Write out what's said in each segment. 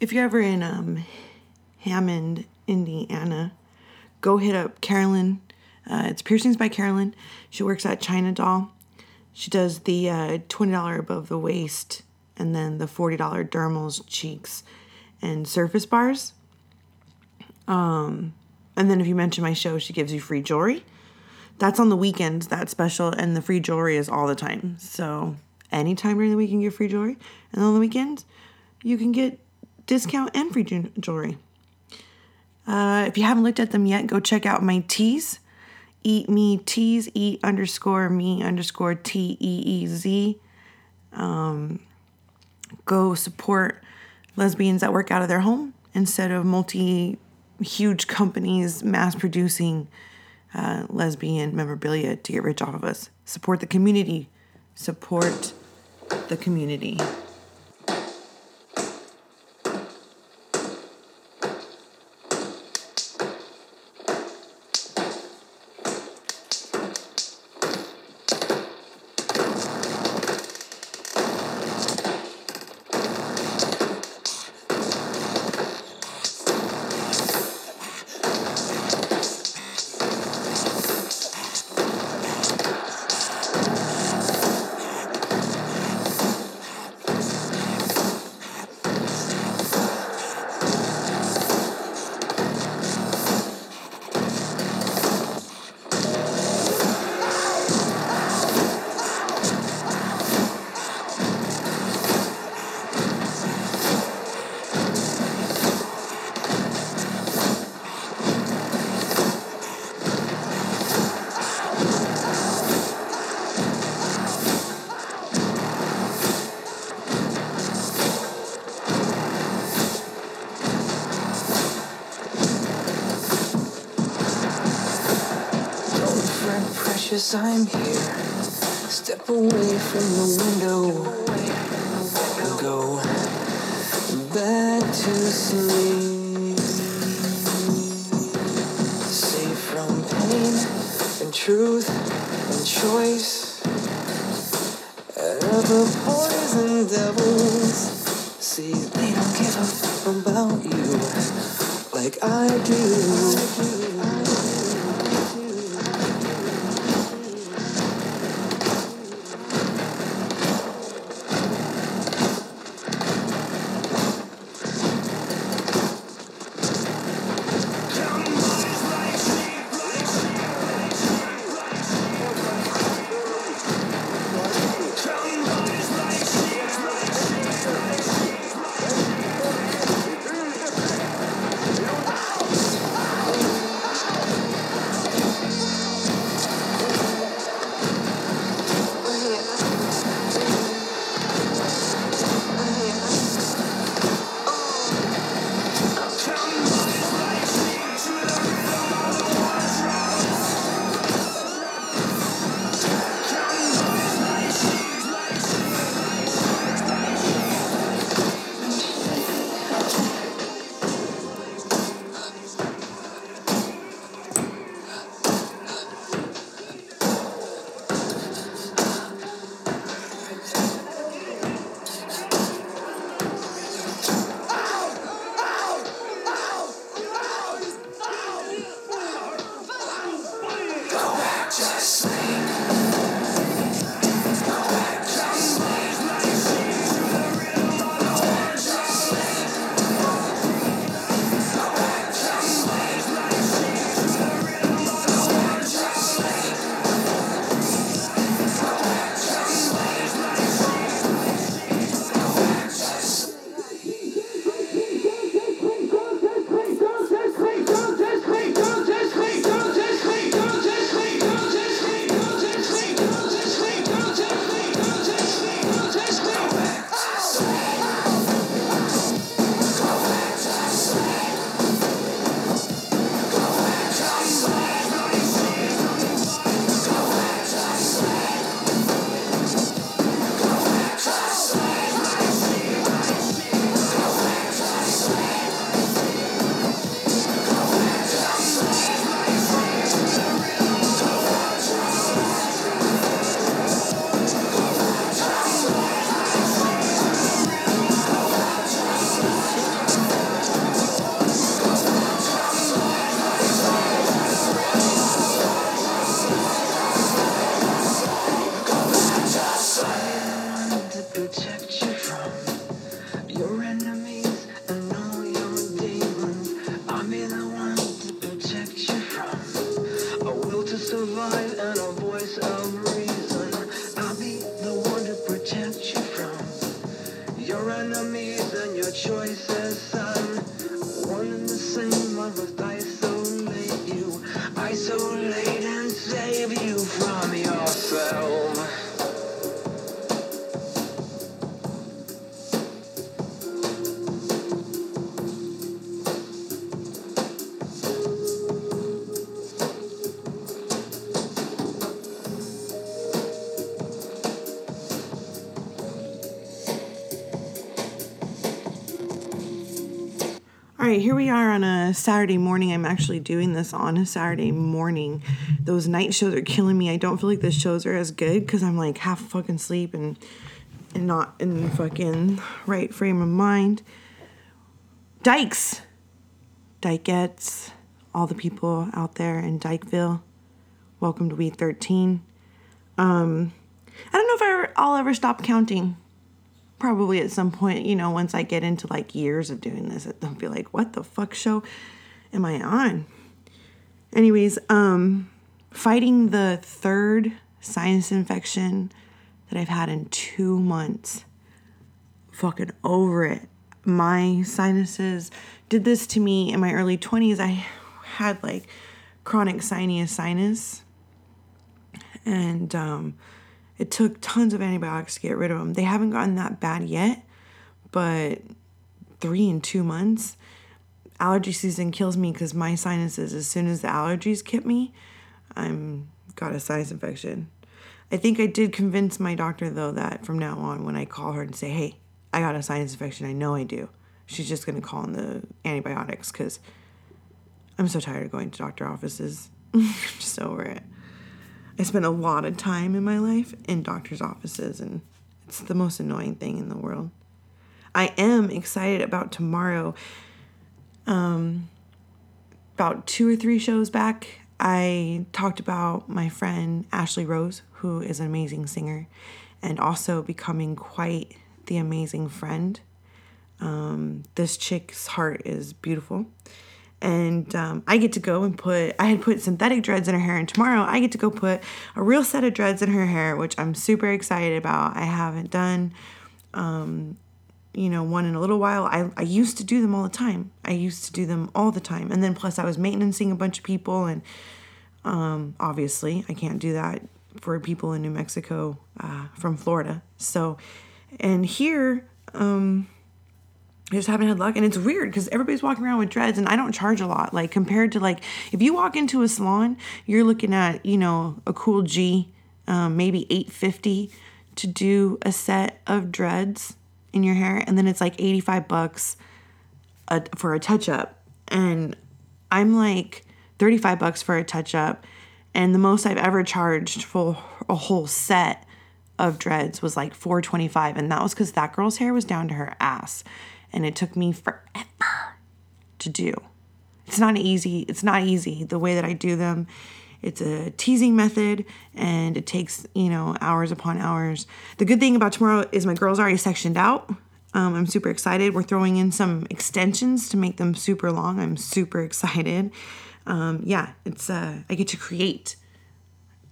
if you're ever in um, Hammond, Indiana, go hit up Carolyn. Uh, it's Piercings by Carolyn. She works at China Doll. She does the uh, $20 above the waist and then the $40 dermals, cheeks, and surface bars. Um, and then if you mention my show, she gives you free jewelry. That's on the weekends, that special, and the free jewelry is all the time. So anytime during the week you can get free jewelry, and on the weekends you can get discount and free jewelry. Uh, if you haven't looked at them yet, go check out my tees. Eat me tees, eat underscore me underscore T E E Z. Um, go support lesbians that work out of their home instead of multi huge companies mass producing uh, lesbian memorabilia to get rich off of us. Support the community. Support the community. Precious, Saturday morning. I'm actually doing this on a Saturday morning. Those night shows are killing me. I don't feel like the shows are as good because I'm like half fucking sleep and and not in fucking right frame of mind. Dykes, Dykettes, all the people out there in Dykeville. Welcome to Week 13. Um, I don't know if I ever, I'll ever stop counting probably at some point, you know, once I get into like years of doing this, I'll be like, what the fuck show am I on? Anyways, um, fighting the third sinus infection that I've had in two months. Fucking over it. My sinuses did this to me in my early 20s. I had like chronic sinus sinus and um, it took tons of antibiotics to get rid of them. They haven't gotten that bad yet, but three in two months. Allergy season kills me because my sinuses, as soon as the allergies get me, I'm got a sinus infection. I think I did convince my doctor though that from now on, when I call her and say, "Hey, I got a sinus infection," I know I do. She's just gonna call in the antibiotics because I'm so tired of going to doctor offices. I'm just over it. I spent a lot of time in my life in doctor's offices, and it's the most annoying thing in the world. I am excited about tomorrow. Um, about two or three shows back, I talked about my friend Ashley Rose, who is an amazing singer and also becoming quite the amazing friend. Um, this chick's heart is beautiful and um, I get to go and put I had put synthetic dreads in her hair, and tomorrow I get to go put a real set of dreads in her hair, which I'm super excited about. I haven't done, um, you know, one in a little while. I I used to do them all the time. I used to do them all the time, and then plus I was maintenancing a bunch of people, and um, obviously I can't do that for people in New Mexico uh, from Florida. So, and here. Um, I just haven't had luck. And it's weird because everybody's walking around with dreads and I don't charge a lot. Like compared to like if you walk into a salon, you're looking at, you know, a cool G, um, maybe 850 to do a set of dreads in your hair. And then it's like 85 bucks a, for a touch up. And I'm like 35 bucks for a touch up. And the most I've ever charged for a whole set of dreads was like 425 and that was because that girl's hair was down to her ass and it took me forever to do it's not easy it's not easy the way that i do them it's a teasing method and it takes you know hours upon hours. The good thing about tomorrow is my girls already sectioned out. Um, i'm super excited. We're throwing in some extensions to make them super long. I'm super excited. Um, yeah it's uh, i get to create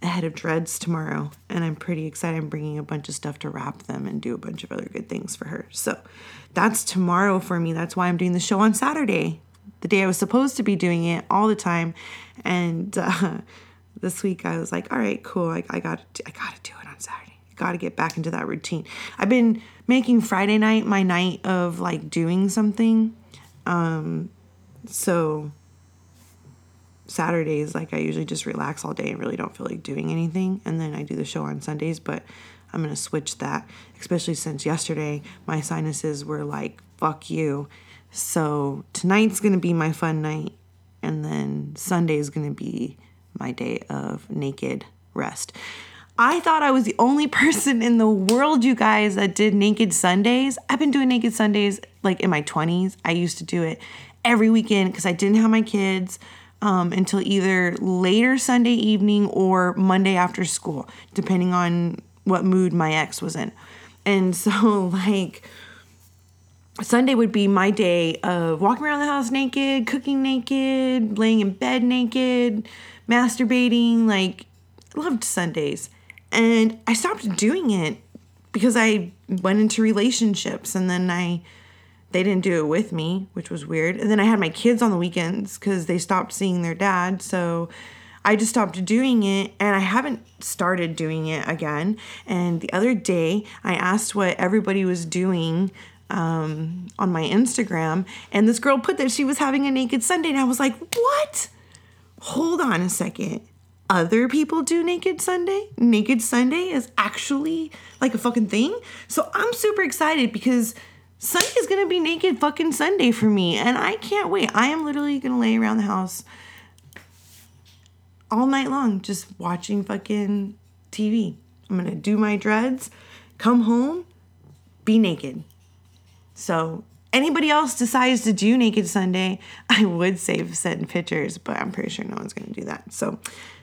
ahead of dreads tomorrow and i'm pretty excited. I'm bringing a bunch of stuff to wrap them and do a bunch of other good things for her. So that's tomorrow for me. That's why i'm doing the show on saturday the day i was supposed to be doing it all the time. And uh, this week i was like all right cool. I, I got i gotta do it on saturday. I gotta get back into that routine. I've been making friday night my night of like doing something. Um so Saturdays, like I usually just relax all day and really don't feel like doing anything. And then I do the show on Sundays, but I'm gonna switch that, especially since yesterday my sinuses were like, fuck you. So tonight's gonna be my fun night, and then Sunday is gonna be my day of naked rest. I thought I was the only person in the world, you guys, that did naked Sundays. I've been doing naked Sundays like in my 20s. I used to do it every weekend because I didn't have my kids um, until either later Sunday evening or Monday after school, depending on what mood my ex was in. And so, like, Sunday would be my day of walking around the house naked, cooking naked, laying in bed naked, masturbating. Like, loved Sundays. And I stopped doing it because I went into relationships and then I they didn't do it with me, which was weird. And then I had my kids on the weekends because they stopped seeing their dad. So I just stopped doing it and I haven't started doing it again. And the other day, I asked what everybody was doing um, on my Instagram, and this girl put that she was having a naked Sunday, and I was like, what? Hold on a second. Other people do Naked Sunday? Naked Sunday is actually like a fucking thing. So I'm super excited because Sunday is gonna be Naked fucking Sunday for me, and I can't wait. I am literally gonna lay around the house all night long just watching fucking TV. I'm gonna do my dreads, come home, be naked. So anybody else decides to do Naked Sunday, I would save send pictures, but I'm pretty sure no one's gonna do that. So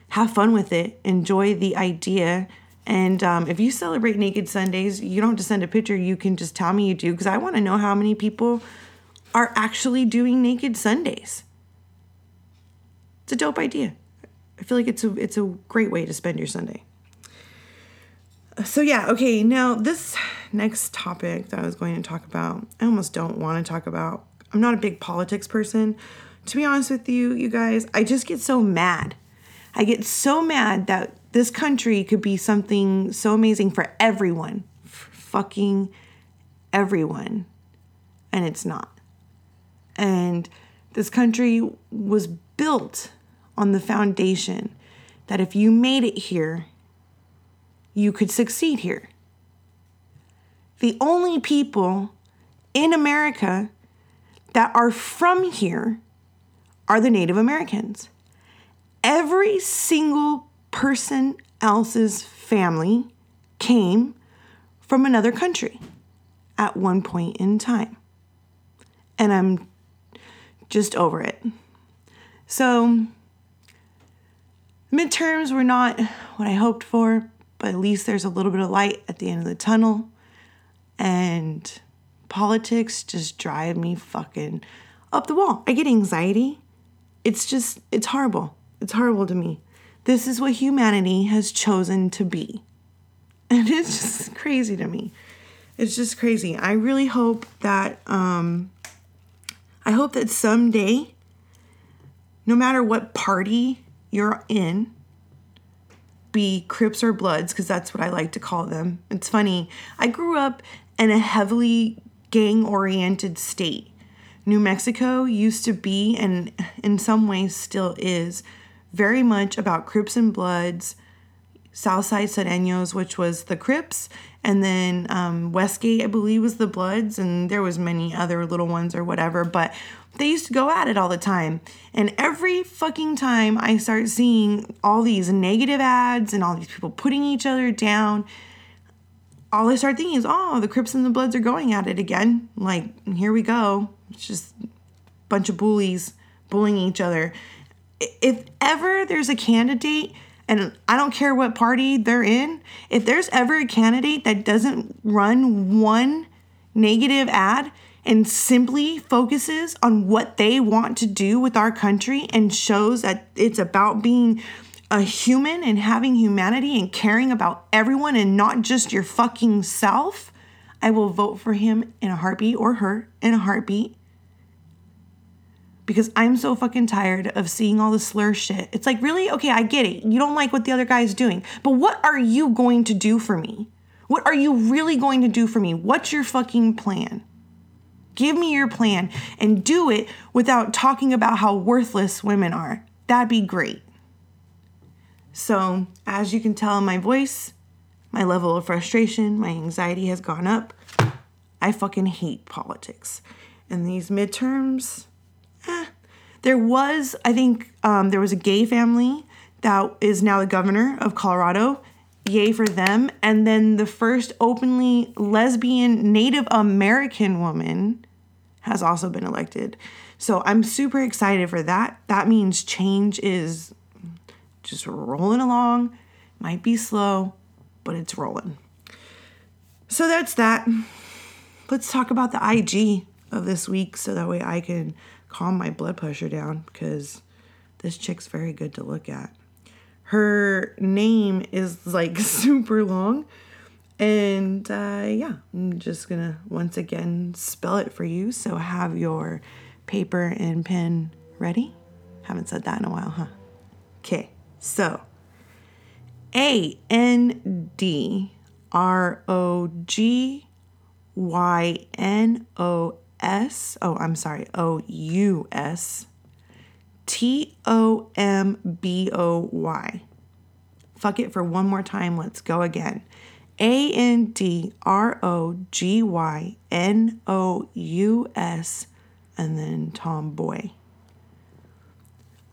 have fun with it. Enjoy the idea. And um, if you celebrate Naked Sundays, you don't have to send a picture. You can just tell me you do because I want to know how many people are actually doing Naked Sundays. It's a dope idea. I feel like it's a it's a great way to spend your Sunday. So yeah, okay, now this next topic that I was going to talk about, I almost don't want to talk about. I'm not a big politics person. To be honest with you, you guys, I just get so mad. I get so mad that this country could be something so amazing for everyone. For fucking everyone. And it's not. And this country was built on the foundation that if you made it here, you could succeed here. The only people in America that are from here are the Native Americans. Every single person else's family came from another country at one point in time. And I'm just over it. So, midterms were not what I hoped for, but at least there's a little bit of light at the end of the tunnel. And politics just drive me fucking up the wall. I get anxiety. It's just, it's horrible. It's horrible to me. This is what humanity has chosen to be. And it's just crazy to me. It's just crazy. I really hope that, um, I hope that someday, no matter what party you're in, be Crips or Bloods, because that's what I like to call them. It's funny. I grew up in a heavily gang oriented state. New Mexico used to be, and in some ways still is, very much about Crips and Bloods, Southside Sureños, which was the Crips, and then um, Westgate, I believe, was the Bloods, and there was many other little ones or whatever. But they used to go at it all the time, and every fucking time I start seeing all these negative ads and all these people putting each other down, all I start thinking is, oh, the Crips and the Bloods are going at it again. Like, here we go. It's just a bunch of bullies bullying each other. If ever there's a candidate, and I don't care what party they're in, if there's ever a candidate that doesn't run one negative ad and simply focuses on what they want to do with our country and shows that it's about being a human and having humanity and caring about everyone and not just your fucking self, I will vote for him in a heartbeat or her in a heartbeat. Because I'm so fucking tired of seeing all the slur shit. It's like, really? Okay, I get it. You don't like what the other guy's doing. But what are you going to do for me? What are you really going to do for me? What's your fucking plan? Give me your plan and do it without talking about how worthless women are. That'd be great. So, as you can tell in my voice, my level of frustration, my anxiety has gone up. I fucking hate politics. And these midterms, eh. There was, I think, um, there was a gay family that is now the governor of Colorado. Yay for them. And then the first openly lesbian Native American woman has also been elected. So I'm super excited for that. That means change is just rolling along. Might be slow, but it's rolling. So that's that. let's talk about the IG of this week so that way I can calm my blood pressure down because this chick's very good to look at. Her name is like super long. And uh, yeah, I'm just gonna once again spell it for you. So have your paper and pen ready. Haven't said that in a while, huh? Okay, so A N D R O G Y N O S. Oh, I'm sorry, O U S T O M B O Y. Fuck it for one more time. Let's go again. A N D R O G Y N O U S and then Tomboy.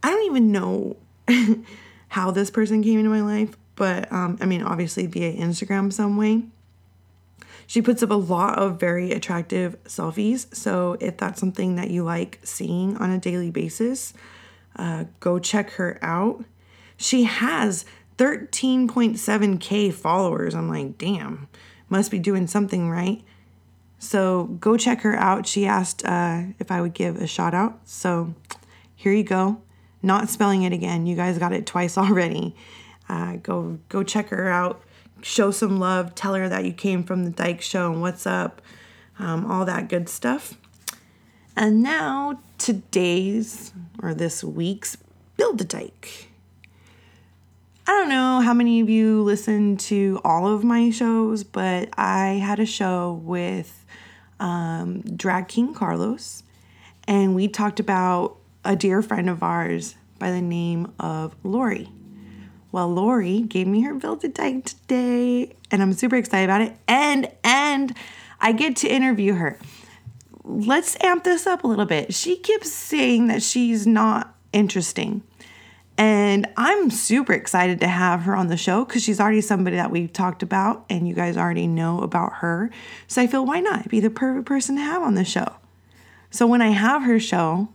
I don't even know how this person came into my life, but um, I mean, obviously via Instagram some way. She puts up a lot of very attractive selfies. So if that's something that you like seeing on a daily basis, uh, go check her out. She has 13.7k followers. I'm like, damn, must be doing something right. So go check her out. She asked uh, if I would give a shout out. So here you go. Not spelling it again. You guys got it twice already. Uh, go go check her out. Show some love. Tell her that you came from the Dyke Show and what's up. Um, all that good stuff. And now today's or this week's Build a Dyke. I don't know how many of you listen to all of my shows, but I had a show with um, Drag King Carlos, and we talked about a dear friend of ours by the name of Laurie. Well, Laurie gave me her build dyke today, and I'm super excited about it. And and I get to interview her. Let's amp this up a little bit. She keeps saying that she's not interesting. And I'm super excited to have her on the show because she's already somebody that we've talked about and you guys already know about her. So I feel why not be the perfect person to have on the show? So when I have her show,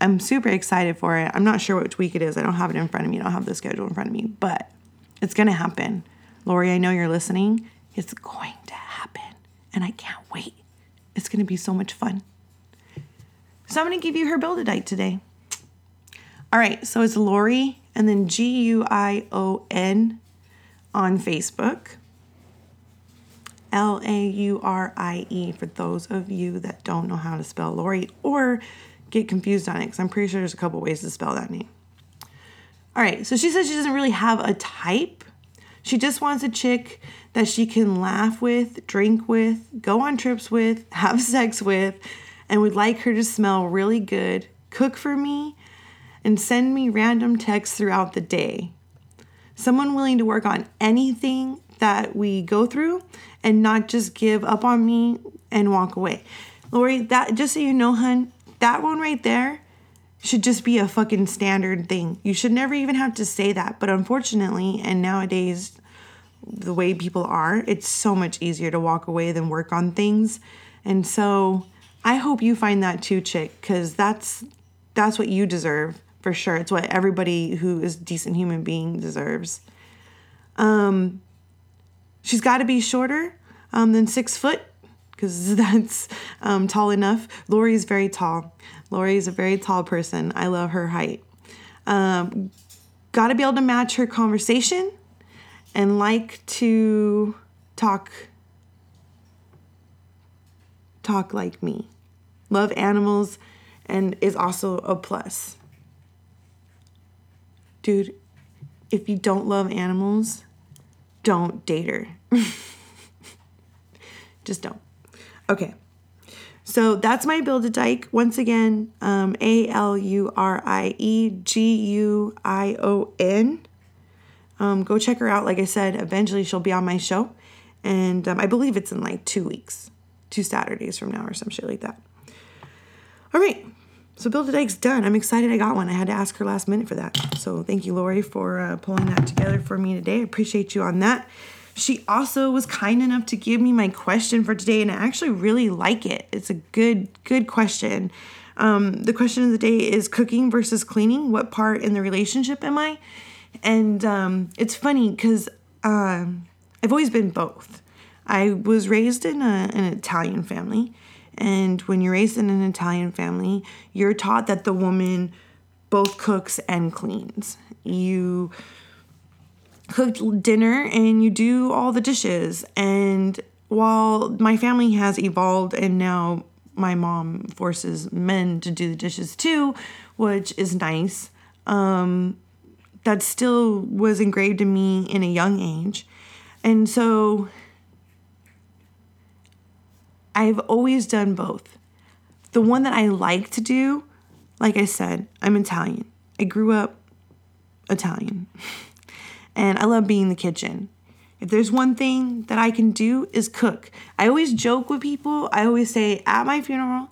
I'm super excited for it. I'm not sure which week it is. I don't have it in front of me. I don't have the schedule in front of me, but it's going to happen. Laurie, I know you're listening. It's going to happen. And I can't wait. It's going to be so much fun. So I'm going to give you her build a date today. All right, so it's Laurie and then G U I O N on Facebook. L A U R I E for those of you that don't know how to spell Laurie or get confused on it because I'm pretty sure there's a couple ways to spell that name. All right, so she says she doesn't really have a type. She just wants a chick that she can laugh with, drink with, go on trips with, have sex with, and would like her to smell really good, cook for me, and send me random texts throughout the day. Someone willing to work on anything that we go through and not just give up on me and walk away. Laurie, that just so you know, hun, that one right there should just be a fucking standard thing. You should never even have to say that. But unfortunately, and nowadays, the way people are, it's so much easier to walk away than work on things. And so I hope you find that too, chick, because that's that's what you deserve for sure. It's what everybody who is a decent human being deserves. Um, she's got to be shorter um, than six foot because that's um, tall enough. Laurie's very tall. Laurie's a very tall person. I love her height. Um, got to be able to match her conversation and like to talk talk like me. Love animals and is also a plus. Dude, if you don't love animals, don't date her. Just don't. Okay. So that's my build a dyke. Once again, um, A L U R I E G U I O N. Um, go check her out. Like I said, eventually she'll be on my show. And um, I believe it's in like two weeks, two Saturdays from now or some shit like that. All right. So build a dyke's done. I'm excited I got one. I had to ask her last minute for that. So thank you, Laurie, for uh, pulling that together for me today. I appreciate you on that. She also was kind enough to give me my question for today, and I actually really like it. It's a good, good question. Um, the question of the day is cooking versus cleaning. What part in the relationship am I? And um, it's funny because um, I've always been both. I was raised in a, an Italian family. And when you're raised in an Italian family, you're taught that the woman both cooks and cleans. You cook dinner and you do all the dishes. And while my family has evolved and now my mom forces men to do the dishes too, which is nice, um, that still was engraved in me in a young age. And so I've always done both. The one that I like to do, like I said, I'm Italian. I grew up Italian. and I love being in the kitchen. If there's one thing that I can do is cook. I always joke with people. I always say at my funeral,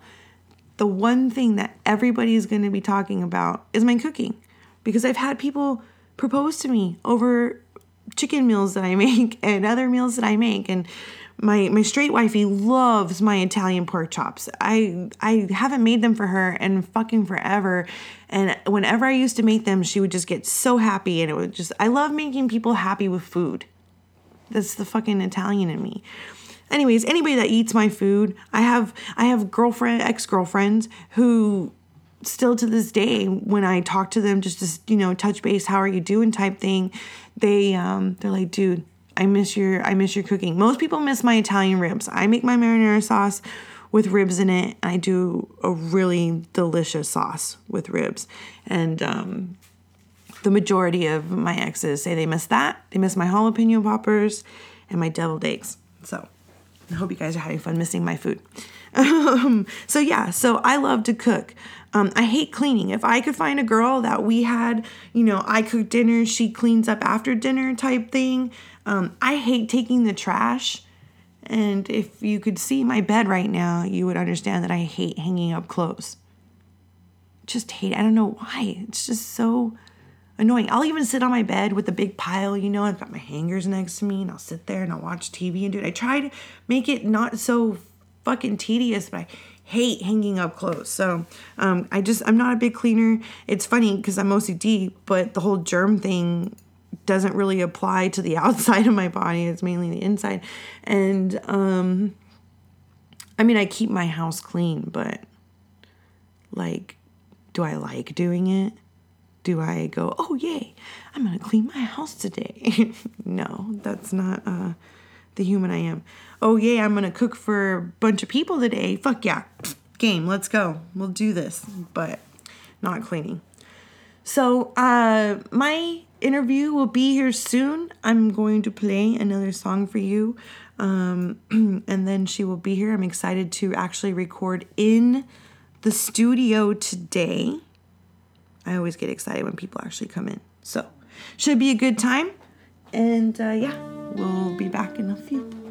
the one thing that everybody is going to be talking about is my cooking because I've had people propose to me over chicken meals that I make and other meals that I make and my my straight wifey loves my Italian pork chops. I I haven't made them for her in fucking forever. And whenever I used to make them, she would just get so happy and it would just I love making people happy with food. That's the fucking Italian in me. Anyways, anybody that eats my food, I have I have girlfriend ex-girlfriends who still to this day when I talk to them just to you know touch base how are you doing type thing they um they're like dude I miss your I miss your cooking most people miss my Italian ribs I make my marinara sauce with ribs in it I do a really delicious sauce with ribs and um the majority of my exes say they miss that they miss my jalapeno poppers and my deviled eggs so I hope you guys are having fun missing my food. Um, so yeah, so I love to cook. Um, I hate cleaning. If I could find a girl that we had, you know, I cook dinner, she cleans up after dinner type thing. Um, I hate taking the trash. And if you could see my bed right now, you would understand that I hate hanging up clothes. Just hate. I don't know why. It's just so annoying. I'll even sit on my bed with a big pile, you know, I've got my hangers next to me and I'll sit there and I'll watch TV and do it. I try to make it not so fucking tedious, but I hate hanging up clothes. So um, I just, I'm not a big cleaner. It's funny because I'm OCD, but the whole germ thing doesn't really apply to the outside of my body. It's mainly the inside. And um, I mean, I keep my house clean, but like, do I like doing it? do I go, oh, yay, I'm to clean my house today? no, that's not uh, the human I am. Oh, yay, I'm to cook for a bunch of people today. Fuck yeah. Game, let's go. We'll do this, but not cleaning. So, uh, my interview will be here soon. I'm going to play another song for you. Um, and then she will be here. I'm excited to actually record in the studio today. I always get excited when people actually come in. So, should be a good time. And uh, yeah, we'll be back in a few.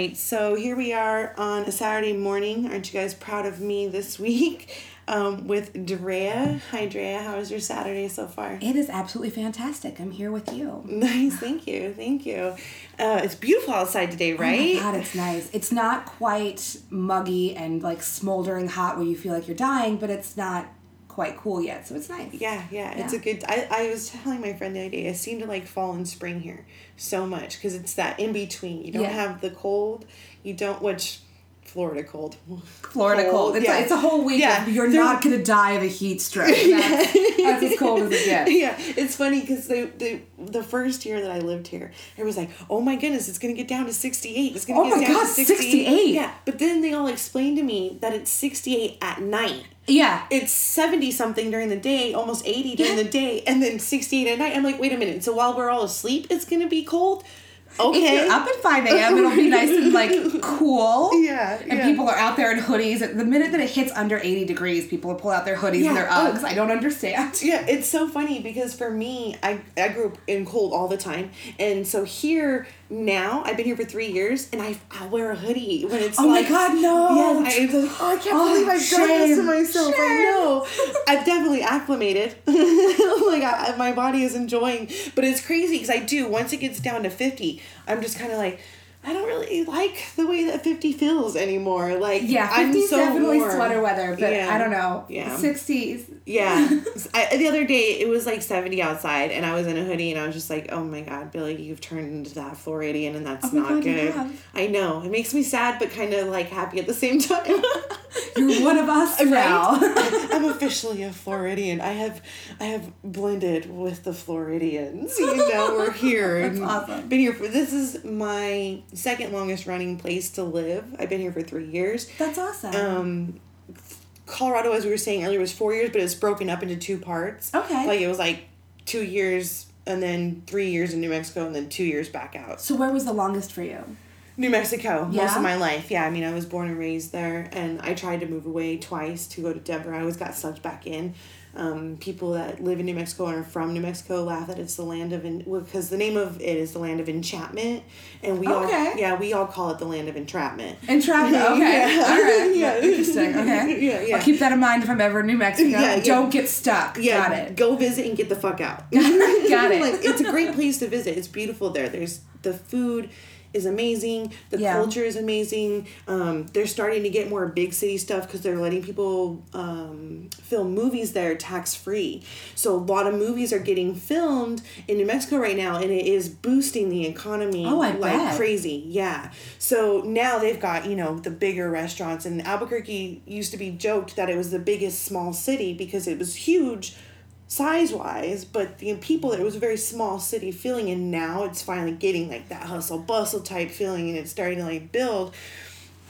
Right, so here we are on a Saturday morning. Aren't you guys proud of me this week? Um, with Drea. Hi, Drea. How was your Saturday so far? It is absolutely fantastic. I'm here with you. Nice, thank you, thank you. Uh, it's beautiful outside today, right? Oh my god, it's nice. It's not quite muggy and like smoldering hot where you feel like you're dying, but it's not quite cool yet, so it's nice. Yeah, yeah, it's a good. I, I was telling my friend the other day, I seem to like fall in spring here so much because it's that in between. You don't Yeah. have the cold, you don't, which Florida cold. Florida cold. It's, yeah. a, it's a whole week. Yeah, you're there- not gonna die of a heat stroke. That's, that's as cold as it gets. yeah, it's funny because the, the the first year that I lived here, it was like, oh my goodness, it's gonna get down to sixty eight. It's gonna Oh get down God, to 68. Yeah, but then they all explained to me that it's sixty eight at night. Yeah. It's seventy something during the day, almost eighty during Yeah. the day, and then sixty eight at night. I'm like, wait a minute. So while we're all asleep, it's gonna be cold. If Okay. you're up at 5 a.m., it'll be nice and like cool. Yeah, And yeah. people are out there in hoodies. The minute that it hits under 80 degrees, people will pull out their hoodies Yeah, and their oh. Uggs. I don't understand. Yeah, it's so funny because for me, I I grew up in cold all the time, and so here now I've been here for three years, and I I wear a hoodie when it's Oh my God, no. yeah, I, like, oh I can't Oh, believe I've done this to shame, myself. I know I've definitely acclimated, like I, my body is enjoying, but it's crazy because I do once it gets down to fifty, I'm just kind of like. I don't really like the way that 50 feels anymore. Like, Yeah, 50 I'm so definitely warm. sweater weather, but Yeah. I don't know. Yeah. 60s. Yeah. I, the other day it was like 70 outside and I was in a hoodie and I was just like, oh my God, Billy, you've turned into that Floridian and that's Oh not God, good. I know. It makes me sad but kind of like happy at the same time. You're one of us now. I'm officially a Floridian. I have I have blended with the Floridians. You know, we're here. That's and awesome. Been here for this is my second longest running place to live. I've been here for three years. That's awesome. Um, Colorado, as we were saying earlier, was four years, but it's broken up into two parts. Okay. Like it was like two years and then three years in New Mexico and then two years back out. so where was the longest for you? New Mexico, most of my life. Yeah, I mean, I was born and raised there, and I tried to move away twice to go to Denver. I always got sucked back in. Um, people that live in New Mexico and are from New Mexico laugh that it's the land of en- well, because the name of it is the land of enchantment, and we all yeah we all call it the land of entrapment. Entrapment. Okay. Yeah. All right. Yeah. Interesting. Okay. Yeah, yeah. I'll keep that in mind if I'm ever in New Mexico. Yeah, yeah. Don't get stuck. Yeah, Got it. go visit and get the fuck out. Got it. like it's a great place to visit. It's beautiful there. There's the food is amazing. The Yeah. culture is amazing. Um, they're starting to get more big city stuff because they're letting people um, film movies there tax free. So a lot of movies are getting filmed in New Mexico right now, and it is boosting the economy Oh, like bet. crazy. Yeah. So now they've got you know the bigger restaurants, and Albuquerque used to be joked that it was the biggest small city because it was huge size wise, but the people it was a very small city feeling, and now it's finally getting like that hustle bustle type feeling, and it's starting to like build.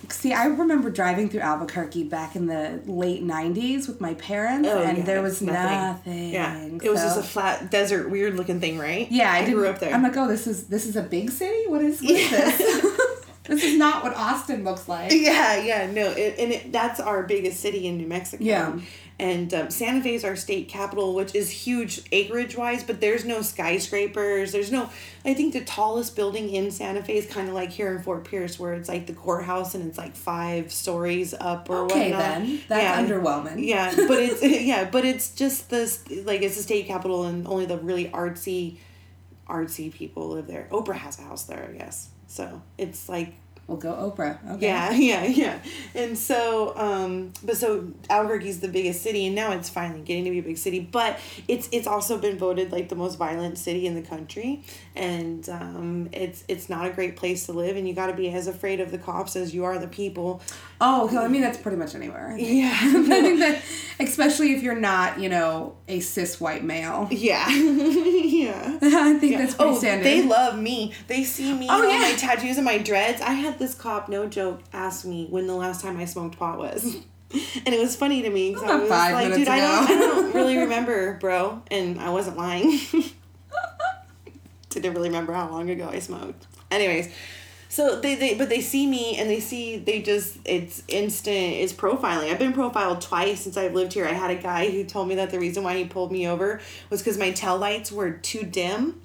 See, I remember driving through Albuquerque back in the late '90s with my parents, Oh, and yeah, there was it's nothing. Yeah, it was just a flat desert, weird looking thing, right? Yeah, I, I grew up there. I'm like, oh, this is this is a big city. What is, what is this? this is not what Austin looks like. Yeah, yeah, no, it, and it, that's our biggest city in New Mexico. Yeah. And um, Santa Fe is our state capital, which is huge acreage wise, but there's no skyscrapers. There's no, I think the tallest building in Santa Fe is kind of like here in Fort Pierce, where it's like the courthouse and it's like five stories up or Okay, whatnot. then that's Yeah. underwhelming. Yeah, but it's yeah, but it's just this like it's the state capital and only the really artsy, artsy people live there. Oprah has a house there, I guess. So it's like We'll go Oprah. Okay. yeah, yeah, yeah. And so, um, but so Albuquerque's the biggest city, and now it's finally getting to be a big city. But it's it's also been voted like the most violent city in the country, and um, it's it's not a great place to live, and you got to be as afraid of the cops as you are the people. Oh. I mean, that's pretty much anywhere. Yeah, I think that, especially if you're not, you know, a cis white male. yeah, yeah. I think Yeah. that's pretty Oh, standard. they love me. They see me Oh, yeah. my tattoos and my dreads. I had this cop, no joke, ask me when the last time I smoked pot was. And it was funny to me because I was five like, dude, I don't, I don't really remember, bro. And I wasn't lying. Didn't really remember how long ago I smoked. Anyways, so they, they but they see me and they see they just it's instant it's profiling. I've been profiled twice since I've lived here. I had a guy who told me that the reason why he pulled me over was because my tail lights were too dim.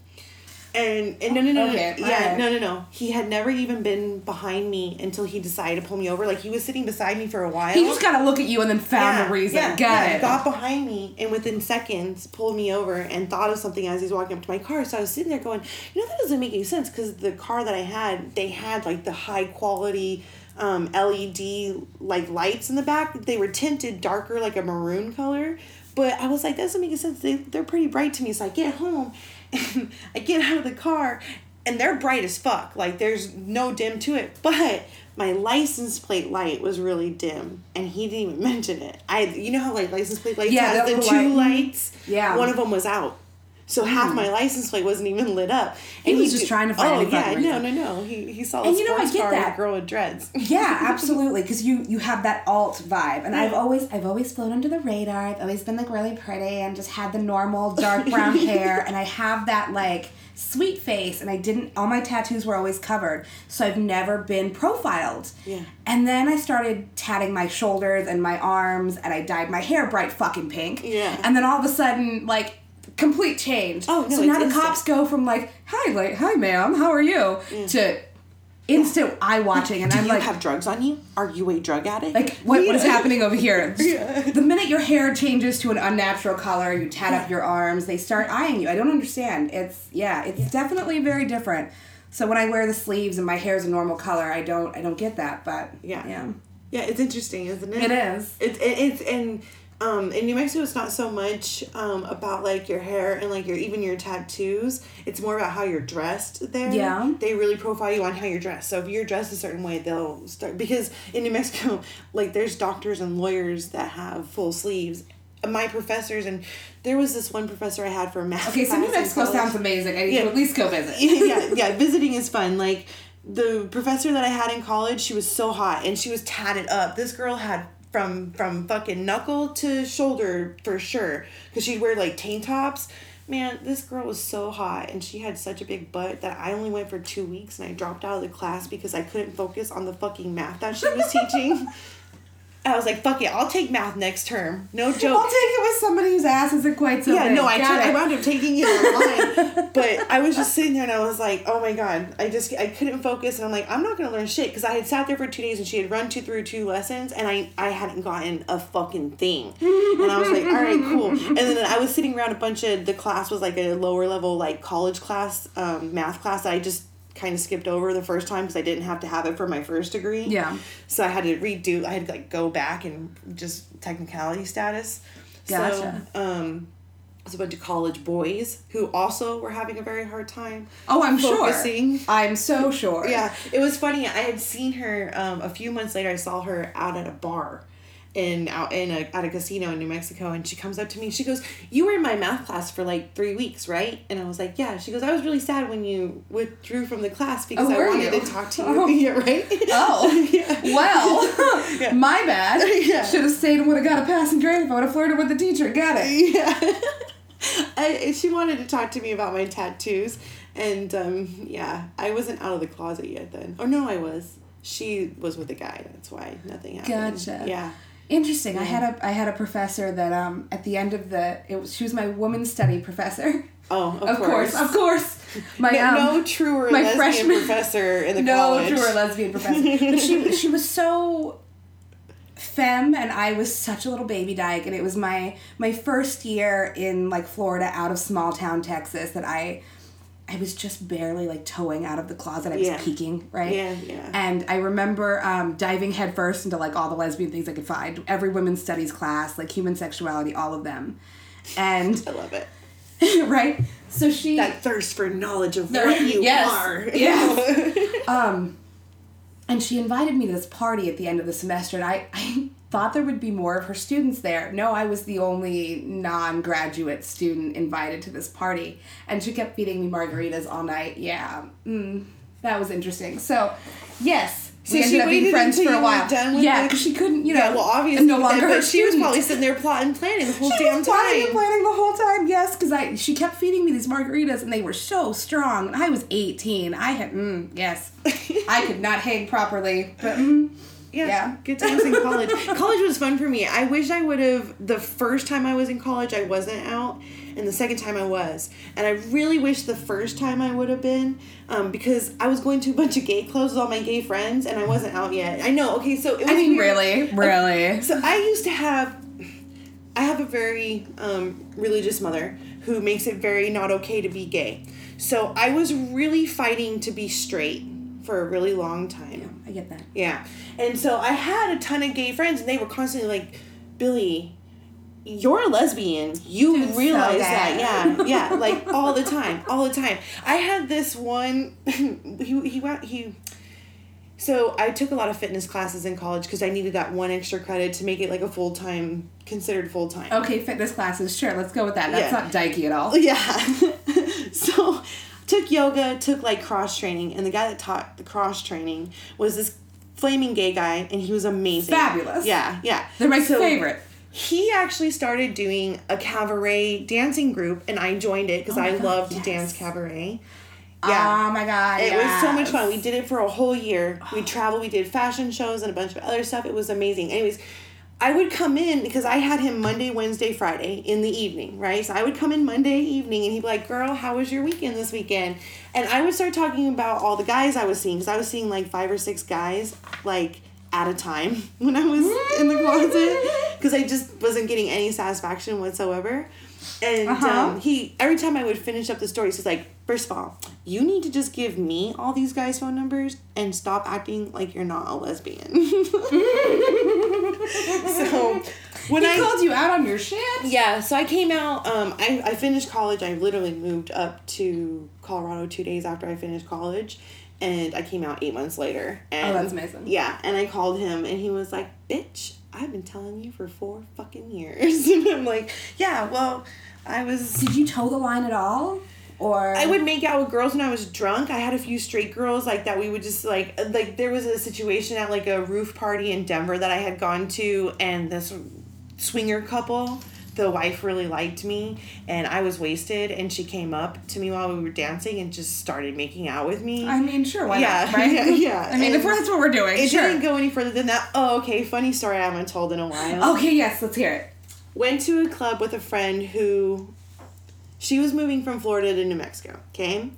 And, and no no no Okay, no yeah no no no he had never even been behind me until he decided to pull me over like he was sitting beside me for a while He just got to look at you and then found the reason. Got yeah, it. Got behind me and within seconds pulled me over and thought of something as he's walking up to my car. So I was sitting there going, you know, that doesn't make any sense because the car that I had, they had like the high quality um, LED like lights in the back. They were tinted darker, like a maroon color. But I was like, that doesn't make any sense. They, they're pretty bright to me. So I get home I get out of the car and they're bright as fuck. Like there's no dim to it. But my license plate light was really dim and he didn't even mention it. I you know how like license plate lights Yeah, has the two light. Mm-hmm. lights? Yeah. One of them was out. So half hmm. my license plate wasn't even lit up. And he was d- just trying to find Oh yeah, no, no, no. He he saw And you know, I get that. a girl with dreads. Yeah, absolutely. Because you you have that alt vibe, and I've always I've always flown under the radar. I've always been like really pretty and just had the normal dark brown hair, and I have that like sweet face, and I didn't. All my tattoos were always covered, so I've never been profiled. Yeah. And then I started tatting my shoulders and my arms, and I dyed my hair bright fucking pink. Yeah. And then all of a sudden, like. Complete change. Oh, no, so now the instant. cops go from like, "Hi, like, hi, ma'am, how are you?" Mm. to instant eye watching, and Do I'm you like, have drugs on you? Are you a drug addict? like what, what is happening over here Yeah. the minute your hair changes to an unnatural color you tat up your arms they start eyeing you i don't understand it's yeah it's definitely very different so when i wear the sleeves and my hair is a normal color i don't i don't get that but Yeah. yeah Yeah, it's interesting, isn't it? It is. It's it, it's and um in New Mexico it's not so much um about like your hair and like your even your tattoos. It's more about how you're dressed there. Yeah. They really profile you on how you're dressed. So if you're dressed a certain way, they'll start because in New Mexico, like there's doctors and lawyers that have full sleeves. My professors and there was this one professor I had for math. okay so new mexico sounds amazing i need Yeah. to at least go visit yeah, yeah, visiting is fun. Like the professor that I had in college, she was so hot and she was tatted up. This girl had from from fucking knuckle to shoulder for sure because she'd wear like tank tops. Man, this girl was so hot and she had such a big butt that I only went for two weeks and I dropped out of the class because I couldn't focus on the fucking math that she was teaching. I was like, fuck it, I'll take math next term. No joke. i'll take it with somebody whose ass isn't quite so Yeah, big. no, I, took, I wound up taking it online, but I was just sitting there and I was like, oh my god, I just I couldn't focus and I'm like, I'm not gonna learn shit because I had sat there for two days and she had run two through two lessons and I I hadn't gotten a fucking thing, and I was like, all right, cool. And then I was sitting around a bunch of the class was like a lower level like college class, um, math class that I just kind of skipped over the first time because I didn't have to have it for my first degree. Yeah. So I had to redo. I had to like go back and just technicality status. Gotcha. So, um, it was a bunch of college boys who also were having a very hard time. oh i'm focusing. sure i'm so sure Yeah, it was funny. I had seen her um, a few months later. I saw her out at a bar, in out in a at a casino in New Mexico, and she comes up to me. She goes, "You were in my math class for like three weeks, right?" And I was like, "Yeah." She goes, "I was really sad when you withdrew from the class because Oh, I wanted you? to talk to you." Oh. yeah, right. Oh. yeah. Well, my bad. Yeah. Should have stayed and would have got a passing grade if I would have flirted with the teacher. Got it. yeah. I, she wanted to talk to me about my tattoos, and um, yeah, I wasn't out of the closet yet then. Oh no, I was. She was with a guy. That's why nothing happened. Gotcha. Yeah. Interesting. I had a I had a professor that um at the end of the it was she was my women's study professor. Oh, of, Of course, of course. My No, um, no truer my lesbian freshman- professor in the no college. truer lesbian professor. But she she was so femme and I was such a little baby dyke and it was my my first year in like Florida out of small town Texas that I I was just barely like toeing out of the closet. I was Yeah. peeking, right? Yeah, yeah. And I remember um, diving headfirst into like all the lesbian things I could find. Every women's studies class, like human sexuality, all of them. And I love it. right? So she That thirst for knowledge of what you yes, are. Yeah. um, and she invited me to this party at the end of the semester, and I, I thought there would be more of her students there. No, I was the only non graduate student invited to this party, and she kept feeding me margaritas all night. Yeah, mm, that was interesting. So, yes. So we she ended up being friends for a while. done yeah, because she couldn't, you know, yeah, well, obviously, no longer but she was probably sitting there plotting, planning the whole She damn was plotting and time. planning the whole time, yes, because I she kept feeding me these margaritas and they were so strong. And I was eighteen. I had mm, yes, I could not hang properly, but mm, Yeah, Yeah. good times in college. college was fun for me. I wish I would have the first time I was in college I wasn't out, and the second time I was. And I really wish the first time I would have been, um, because I was going to a bunch of gay clubs with all my gay friends, and I wasn't out yet. I know. Okay, so it was I mean, weird. really, really. So I used to have, I have a very um, religious mother who makes it very not okay to be gay. So I was really fighting to be straight for a really long time. I get that. Yeah. And so I had a ton of gay friends, and they were constantly like, Billy, you're a lesbian. You so realize gay." that. Yeah. Yeah. Like all the time. All the time. I had this one, he, he went, he, so I took a lot of fitness classes in college because I needed that one extra credit to make it like a full time, considered full time. Okay, fitness classes. Sure, let's go with that. That's Yeah. not dykey at all. Yeah. so took yoga, took like cross training, and the guy that taught the cross training was this flaming gay guy, and he was amazing. Fabulous. Yeah, yeah. They're my So favorite. He actually started doing a cabaret dancing group, and I joined it because Oh I God, love to yes. dance cabaret. Oh yeah. Oh my god. It was so much fun. We did it for a whole year. We oh. traveled, we did fashion shows and a bunch of other stuff. It was amazing. Anyways, I would come in because I had him Monday, Wednesday, Friday in the evening, right? So I would come in Monday evening and he'd be like, Girl, how was your weekend this weekend? And I would start talking about all the guys I was seeing because I was seeing like five or six guys, like at a time when I was in the closet because I just wasn't getting any satisfaction whatsoever. And Uh-huh. um, he every time I would finish up the story, he's like, first of all, you need to just give me all these guys' phone numbers and stop acting like you're not a lesbian. when He I called you out on your shit. yeah, so I came out. Um, I, I finished college. I literally moved up to Colorado two days after I finished college, and I came out eight months later. And, Oh, that's amazing. Yeah, and I called him, and he was like, "Bitch, I've been telling you for four fucking years." and I'm like, "Yeah, well, I was." Did you toe the line at all? Or I would make out with girls when I was drunk. I had a few straight girls like that. We would just like like there was a situation at like a roof party in Denver that I had gone to, and this swinger couple, the wife really liked me, and I was wasted, and she came up to me while we were dancing and just started making out with me. I mean, sure, why Yeah, not, right? yeah, yeah. I mean, if And that's what we're doing, it sure. didn't go any further than that. Oh, okay. Funny story I haven't told in a while. okay, yes, let's hear it. went to a club with a friend who she was moving from Florida to New Mexico, okay,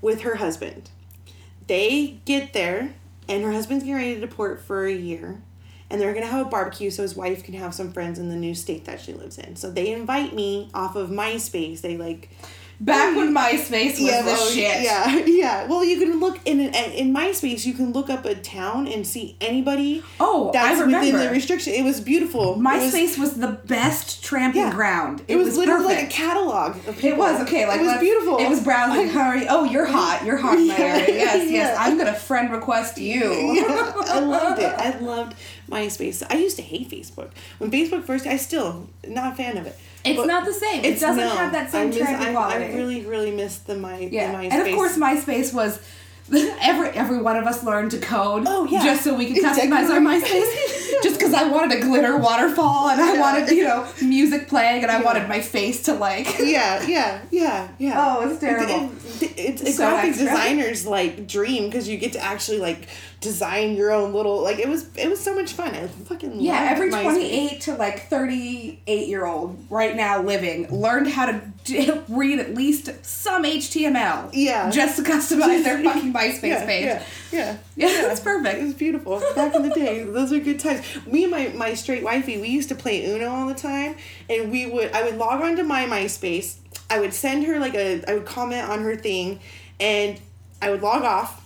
with her husband. They get there, and her husband's getting ready to deport for a year, and they're gonna have a barbecue so his wife can have some friends in the new state that she lives in. So they invite me off of MySpace. They like Back mm. when MySpace was the well, shit. Yeah, yeah. Well, you can look in in MySpace. You can look up a town and see anybody. Oh, I that's within the restriction. It was beautiful. It was- MySpace was, the best tramping Yeah. ground. It, was, literally like a catalog. It was okay. Like it was beautiful. It was browsing. You? Oh, you're hot. You're hot in my Yeah, area. Yes, yes. I'm gonna friend request you. Yeah, I loved it. I loved MySpace. I used to hate Facebook when Facebook first. I still not a fan of it. It's But not the same. It doesn't no, have that same I miss, trend I, quality. I really, really miss the my yeah, the MySpace. and of course, MySpace was. Every every one of us learned to code. Oh, yeah. Just so we could customize our. MySpace. Just because I wanted a glitter waterfall and I Yeah. wanted you know music playing and I Yeah. wanted my face to like. yeah, yeah, yeah, yeah. Oh, it's terrible. It, it, it's a So graphic extra. designer's like dream because you get to actually like design your own little like it was it was so much fun. I fucking Yeah, every 28 to like 38 year old right now living learned how to d- read at least some HTML. Yeah. Just to customize their fucking MySpace yeah, page. Yeah, yeah, Yeah, that's perfect. It was beautiful. Back in the day, those were good times. Me and my, my straight wifey, we used to play Uno all the time, and we would I would log on to my MySpace. I would send her like a I would comment on her thing, and I would log off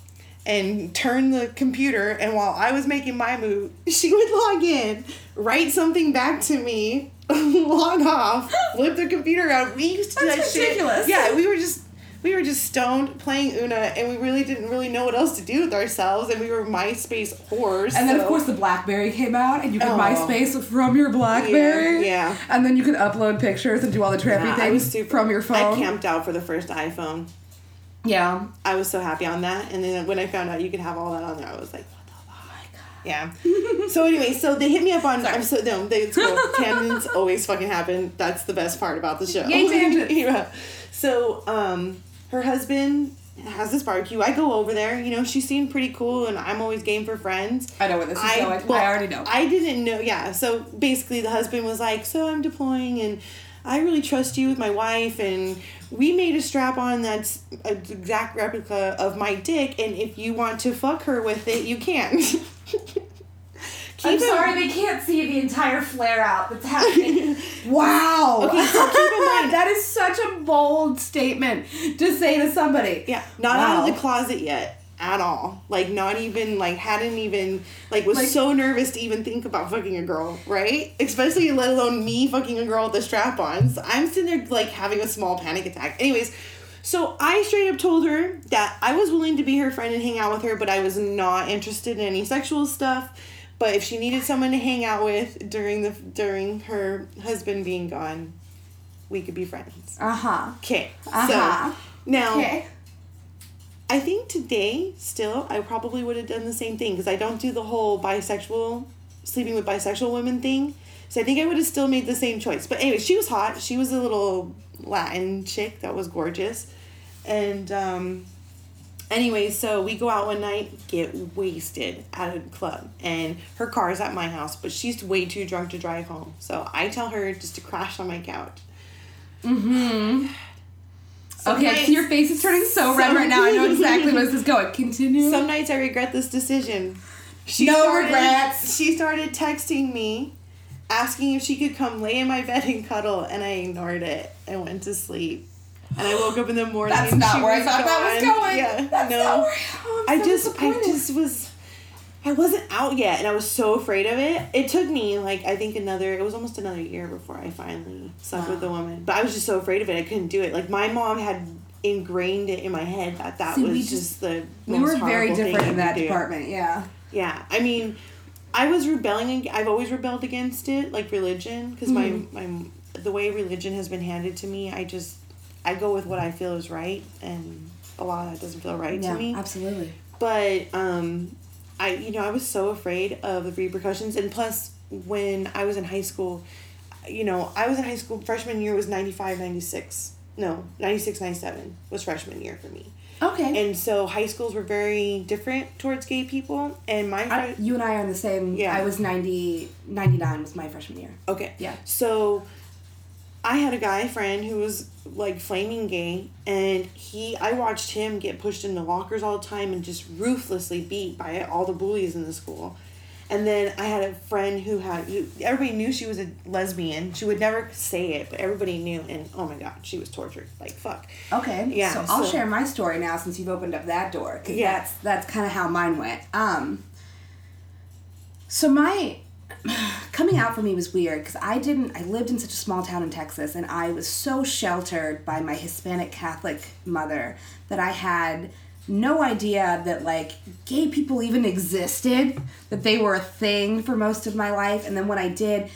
and turn the computer. And while I was making my move, she would log in, write something back to me. log off, flip the computer out. We used to do That's that shit. Yeah, we were just we were just stoned playing Uno, and we really didn't really know what else to do with ourselves, and we were MySpace whores. And then of course the BlackBerry came out, and you could Oh. MySpace from your BlackBerry. Yeah, yeah. And then you could upload pictures and do all the trampy Yeah, things was super from your phone. I camped out for the first iPhone. Yeah. I was so happy on that, and then when I found out you could have all that on there, I was like, what the fuck? Yeah. so anyway, so they hit me up on. I'm so no, they it's cool. Tangents always fucking happen. That's the best part about the show. Yay, tangents. yeah. So um, her husband has this barbecue. I go over there. You know, she seemed pretty cool, and I'm always game for friends. I know where this is going. well, I already know. I didn't know. Yeah. So basically, the husband was like, "So I'm deploying, and I really trust you with my wife, and we made a strap on that's an exact replica of my dick, and if you want to fuck her with it, you can. I'm in- sorry they can't see the entire flare out that's happening. wow. Okay, so keep in mind- that is such a bold statement to say to somebody. Yeah, not out of the closet yet at all. Like not even like hadn't even like was Like- so nervous to even think about fucking a girl, right? Especially let alone me fucking a girl with the strap-ons. I'm sitting there like having a small panic attack. Anyways, so I straight up told her that I was willing to be her friend and hang out with her, but I was not interested in any sexual stuff. But if she needed someone to hang out with during the during her husband being gone, we could be friends. Uh huh. Okay. Uh-huh. So now Okay. I think today, still, I probably would have done the same thing because I don't do the whole bisexual, sleeping with bisexual women thing. So I think I would have still made the same choice. But anyway, she was hot. She was a little Latin chick that was gorgeous. And, um, anyway, so we go out one night, get wasted at a club. And her car is at my house, but she's way too drunk to drive home. So I tell her just to crash on my couch. Some Okay, nights- your face is turning so red right now. I know exactly where this is going. Continue. Some nights I regret this decision. She No regrets. She started texting me, asking if she could come lay in my bed and cuddle, and I ignored it and went to sleep. And I woke up in the morning. That's not where I thought that was going. Yeah, That's no. not where oh, I'm I so just, I just was. I wasn't out yet, and I was so afraid of it. It took me like I think another. It was almost another year before I finally slept with a woman. But I was just so afraid of it. I couldn't do it. Like my mom had ingrained it in my head that that See, was just, just- the we were very different in that do. department. Yeah. Yeah, I mean, I was rebelling. I've always rebelled against it, like religion, because Mm-hmm. my my the way religion has been handed to me. I just I go with what I feel is right, and a lot of that doesn't feel right Yeah. to me. Absolutely. But um, I you know I was so afraid of the repercussions, and plus when I was in high school, you know I was in high school freshman year was 95, 96. No, 96, 97 was freshman year for me. Okay. And so high schools were very different towards gay people. And my I, you and I are in the same. Yeah. I was 90, 99 was my freshman year. okay, Yeah. So I had a guy friend who was like flaming gay, and he I watched him get pushed into lockers all the time and just ruthlessly beat by all the bullies in the school. And then I had a friend who had everybody knew she was a lesbian. She would never say it, but everybody knew. And oh my god, she was tortured like fuck. Okay. Yeah, So I'll share my story now since you've opened up that door. Yeah. That's that's kind of how mine went. Um. So my coming out for me was weird because I didn't. I lived in such a small town in Texas, and I was so sheltered by my Hispanic Catholic mother that I had no idea that like gay people even existed, that they were a thing for most of my life, and then when I did,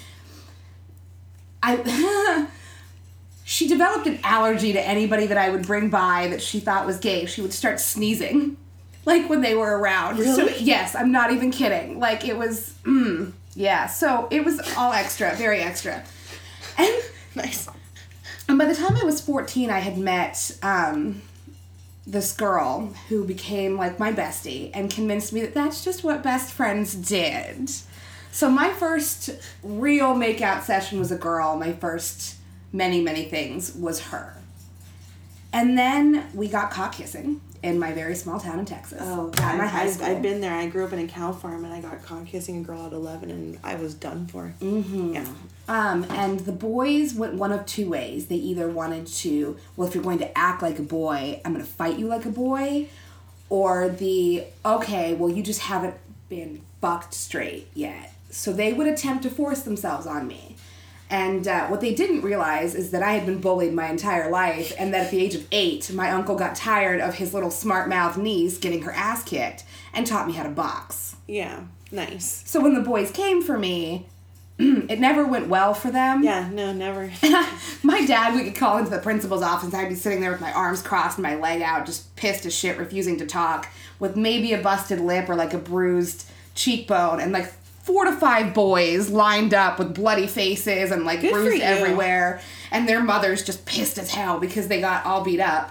I. she developed an allergy to anybody that I would bring by that she thought was gay. She would start sneezing, like when they were around. So Really? yes, I'm not even kidding. Like it was, mm, yeah. So it was all extra, very extra. And Nice. and by the time I was 14, I had met um, this girl who became like my bestie and convinced me that that's just what best friends did. So my first real makeout session was a girl. My first many, many things was her. And then we got caught kissing in my very small town in Texas. Oh, at my I've, high school. I've been there. I grew up in a cow farm, and I got caught kissing a girl at eleven, and I was done for. Mm-hmm. Yeah. Um, and the boys went one of two ways. They either wanted to, well, if you're going to act like a boy, I'm going to fight you like a boy, or the, okay, well, you just haven't been fucked straight yet. So they would attempt to force themselves on me. And uh, what they didn't realize is that I had been bullied my entire life, and that at the age of eight, my uncle got tired of his little smart mouth niece getting her ass kicked and taught me how to box. Yeah. Nice. So when the boys came for me, it never went well for them. Yeah. No, never. my dad would get called into the principal's office I'd be sitting there with my arms crossed and my leg out, just pissed as shit, refusing to talk, with maybe a busted lip or like a bruised cheekbone, and like four to five boys lined up with bloody faces and like Good bruised everywhere, and their mothers just pissed as hell because they got all beat up.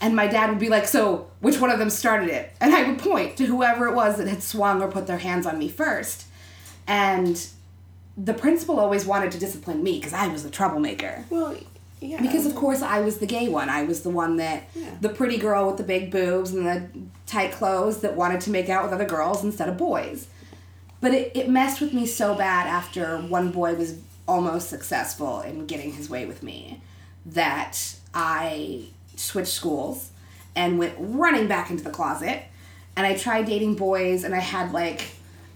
And my dad would be like, So, which one of them started it? And I would point to whoever it was that had swung or put their hands on me first. And the principal always wanted to discipline me because I was a troublemaker. Well, yeah. Because of course I was the gay one. I was the one that Yeah. the pretty girl with the big boobs and the tight clothes that wanted to make out with other girls instead of boys. But it, it messed with me so bad after one boy was almost successful in getting his way with me that I switched schools and went running back into the closet. And I tried dating boys and I had like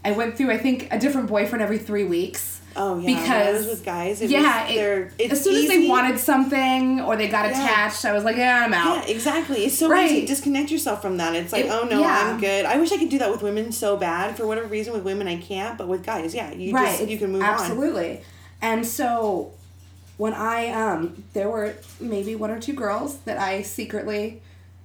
I went through I think a different boyfriend every three weeks. Oh, yeah, Because with guys, yeah, it- as soon as they wanted something or they got Yeah. attached, I was like, yeah, I'm out. Yeah, exactly. It's so Right. easy to disconnect yourself from that. It's like, It- oh no, yeah. I'm good. I wish I could do that with women so bad. For whatever reason, with women I can't, but with guys, yeah, you right just you can move on. absolutely and so when i um there were maybe one or two girls that i secretly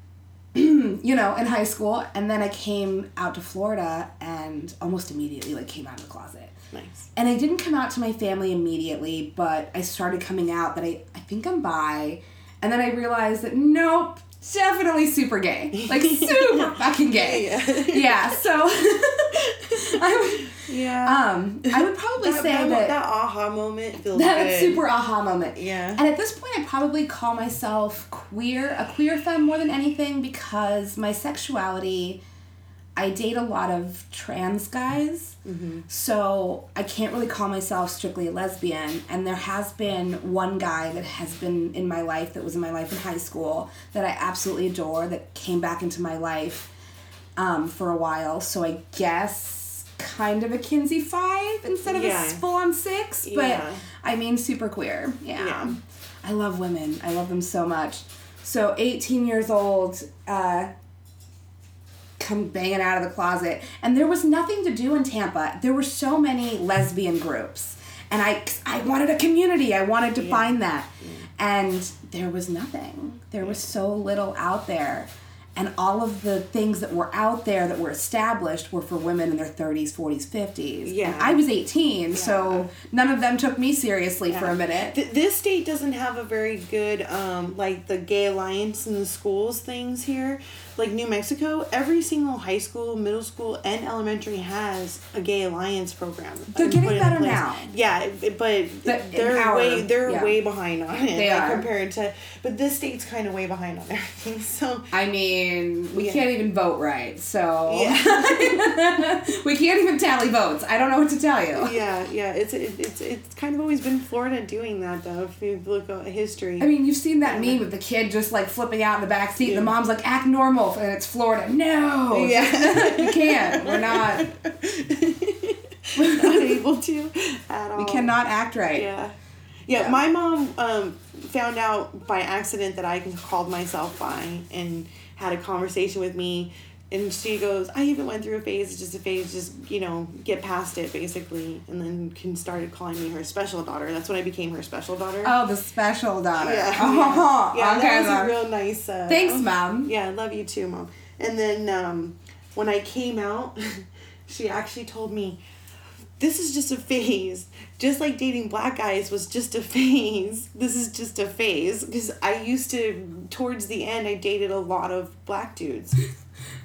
you know in high school and then i came out to florida and almost immediately like came out of the closet Nice. and i didn't come out to my family immediately but i started coming out that i i think i'm bi and then i realized that nope definitely super gay like super fucking gay Yeah. yeah so i would Yeah. um, I would probably that, say that, that, that aha moment feels that good. super aha moment. Yeah. And at this point, I probably call myself queer, a queer femme more than anything because my sexuality, I date a lot of trans guys. Mm-hmm. So I can't really call myself strictly a lesbian. And there has been one guy that has been in my life, that was in my life in high school, that I absolutely adore, that came back into my life um, for a while. So I guess kind of a Kinsey five instead of Yeah. a full on six. But Yeah. I mean, super queer. Yeah. Yeah. I love women. I love them so much. So 18 years old, uh, come banging out of the closet. And there was nothing to do in Tampa. There were so many lesbian groups. And I, I wanted a community. I wanted to find that. And there was nothing. There was so little out there. And all of the things that were out there that were established were for women in their 30s, 40s, 50s. Yeah. And I was 18, so none of them took me seriously for a minute. Th- this state doesn't have a very good um like the gay alliance in the schools things here like new mexico every single high school middle school and elementary has a gay alliance program They're getting better now. yeah but But they're our- way they're yeah. way behind on it They like, are. compared to but this state's kind of way behind on everything so I mean, we Yeah. can't even vote right, so yeah we can't even tally votes. I don't know what to tell you. yeah yeah it's it, it's it's kind of always been florida doing that though if you look at history I mean, you've seen that meme of the kid just like flipping out in the back seat, and the mom's like, "Act normal," and it's Florida. No, Yeah. you can't. We're not. We're not able to at all We cannot act right. Yeah. Yeah, Yeah. my mom um, found out by accident that I called myself bi and had a conversation with me. And she goes, I even went through a phase, it's just a phase, just, you know, get past it basically. And then can started calling me her special daughter. That's when I became her special daughter. Oh, the special daughter. yeah. Oh, yeah, okay, that was Mom. a real nice. Uh, Thanks, mom. yeah, I love you too, mom. And then um, when I came out, she actually told me, "This is just a phase. Just like dating black guys was just a phase. This is just a phase." Because I used to, towards the end, I dated a lot of black dudes.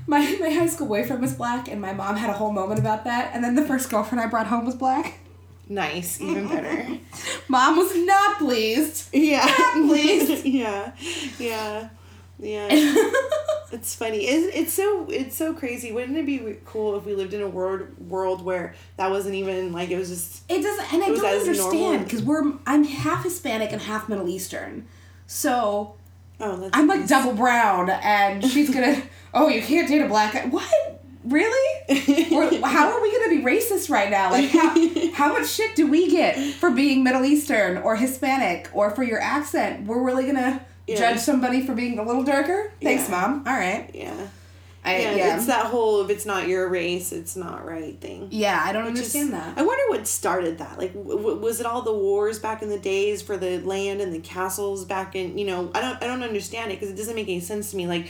My my high school boyfriend was black, and my mom had a whole moment about that. And then the first girlfriend I brought home was black. Nice, even better. Mom was not pleased. Yeah, Please. yeah, yeah, yeah. It's funny. It's, it's so it's so crazy. Wouldn't it be cool if we lived in a world world where that wasn't even like it was just It doesn't, and I don't understand because we're I'm half Hispanic and half Middle Eastern, so oh that's I'm like nice. double brown, and she's gonna oh you can't date a black guy. What? Really? We're, how are we gonna be racist right now? Like how how much shit do we get for being Middle Eastern or Hispanic or for your accent? We're really gonna Yeah. judge somebody for being a little darker? Thanks, Yeah. mom. All right. yeah. I, yeah, yeah. it's that whole if it's not your race, it's not right thing. yeah, I don't Which is- understand that. I wonder what started that. Like, w- w- was it all the wars back in the days for the land and the castles back in? You know, I don't, I don't understand it because it doesn't make any sense to me. Like,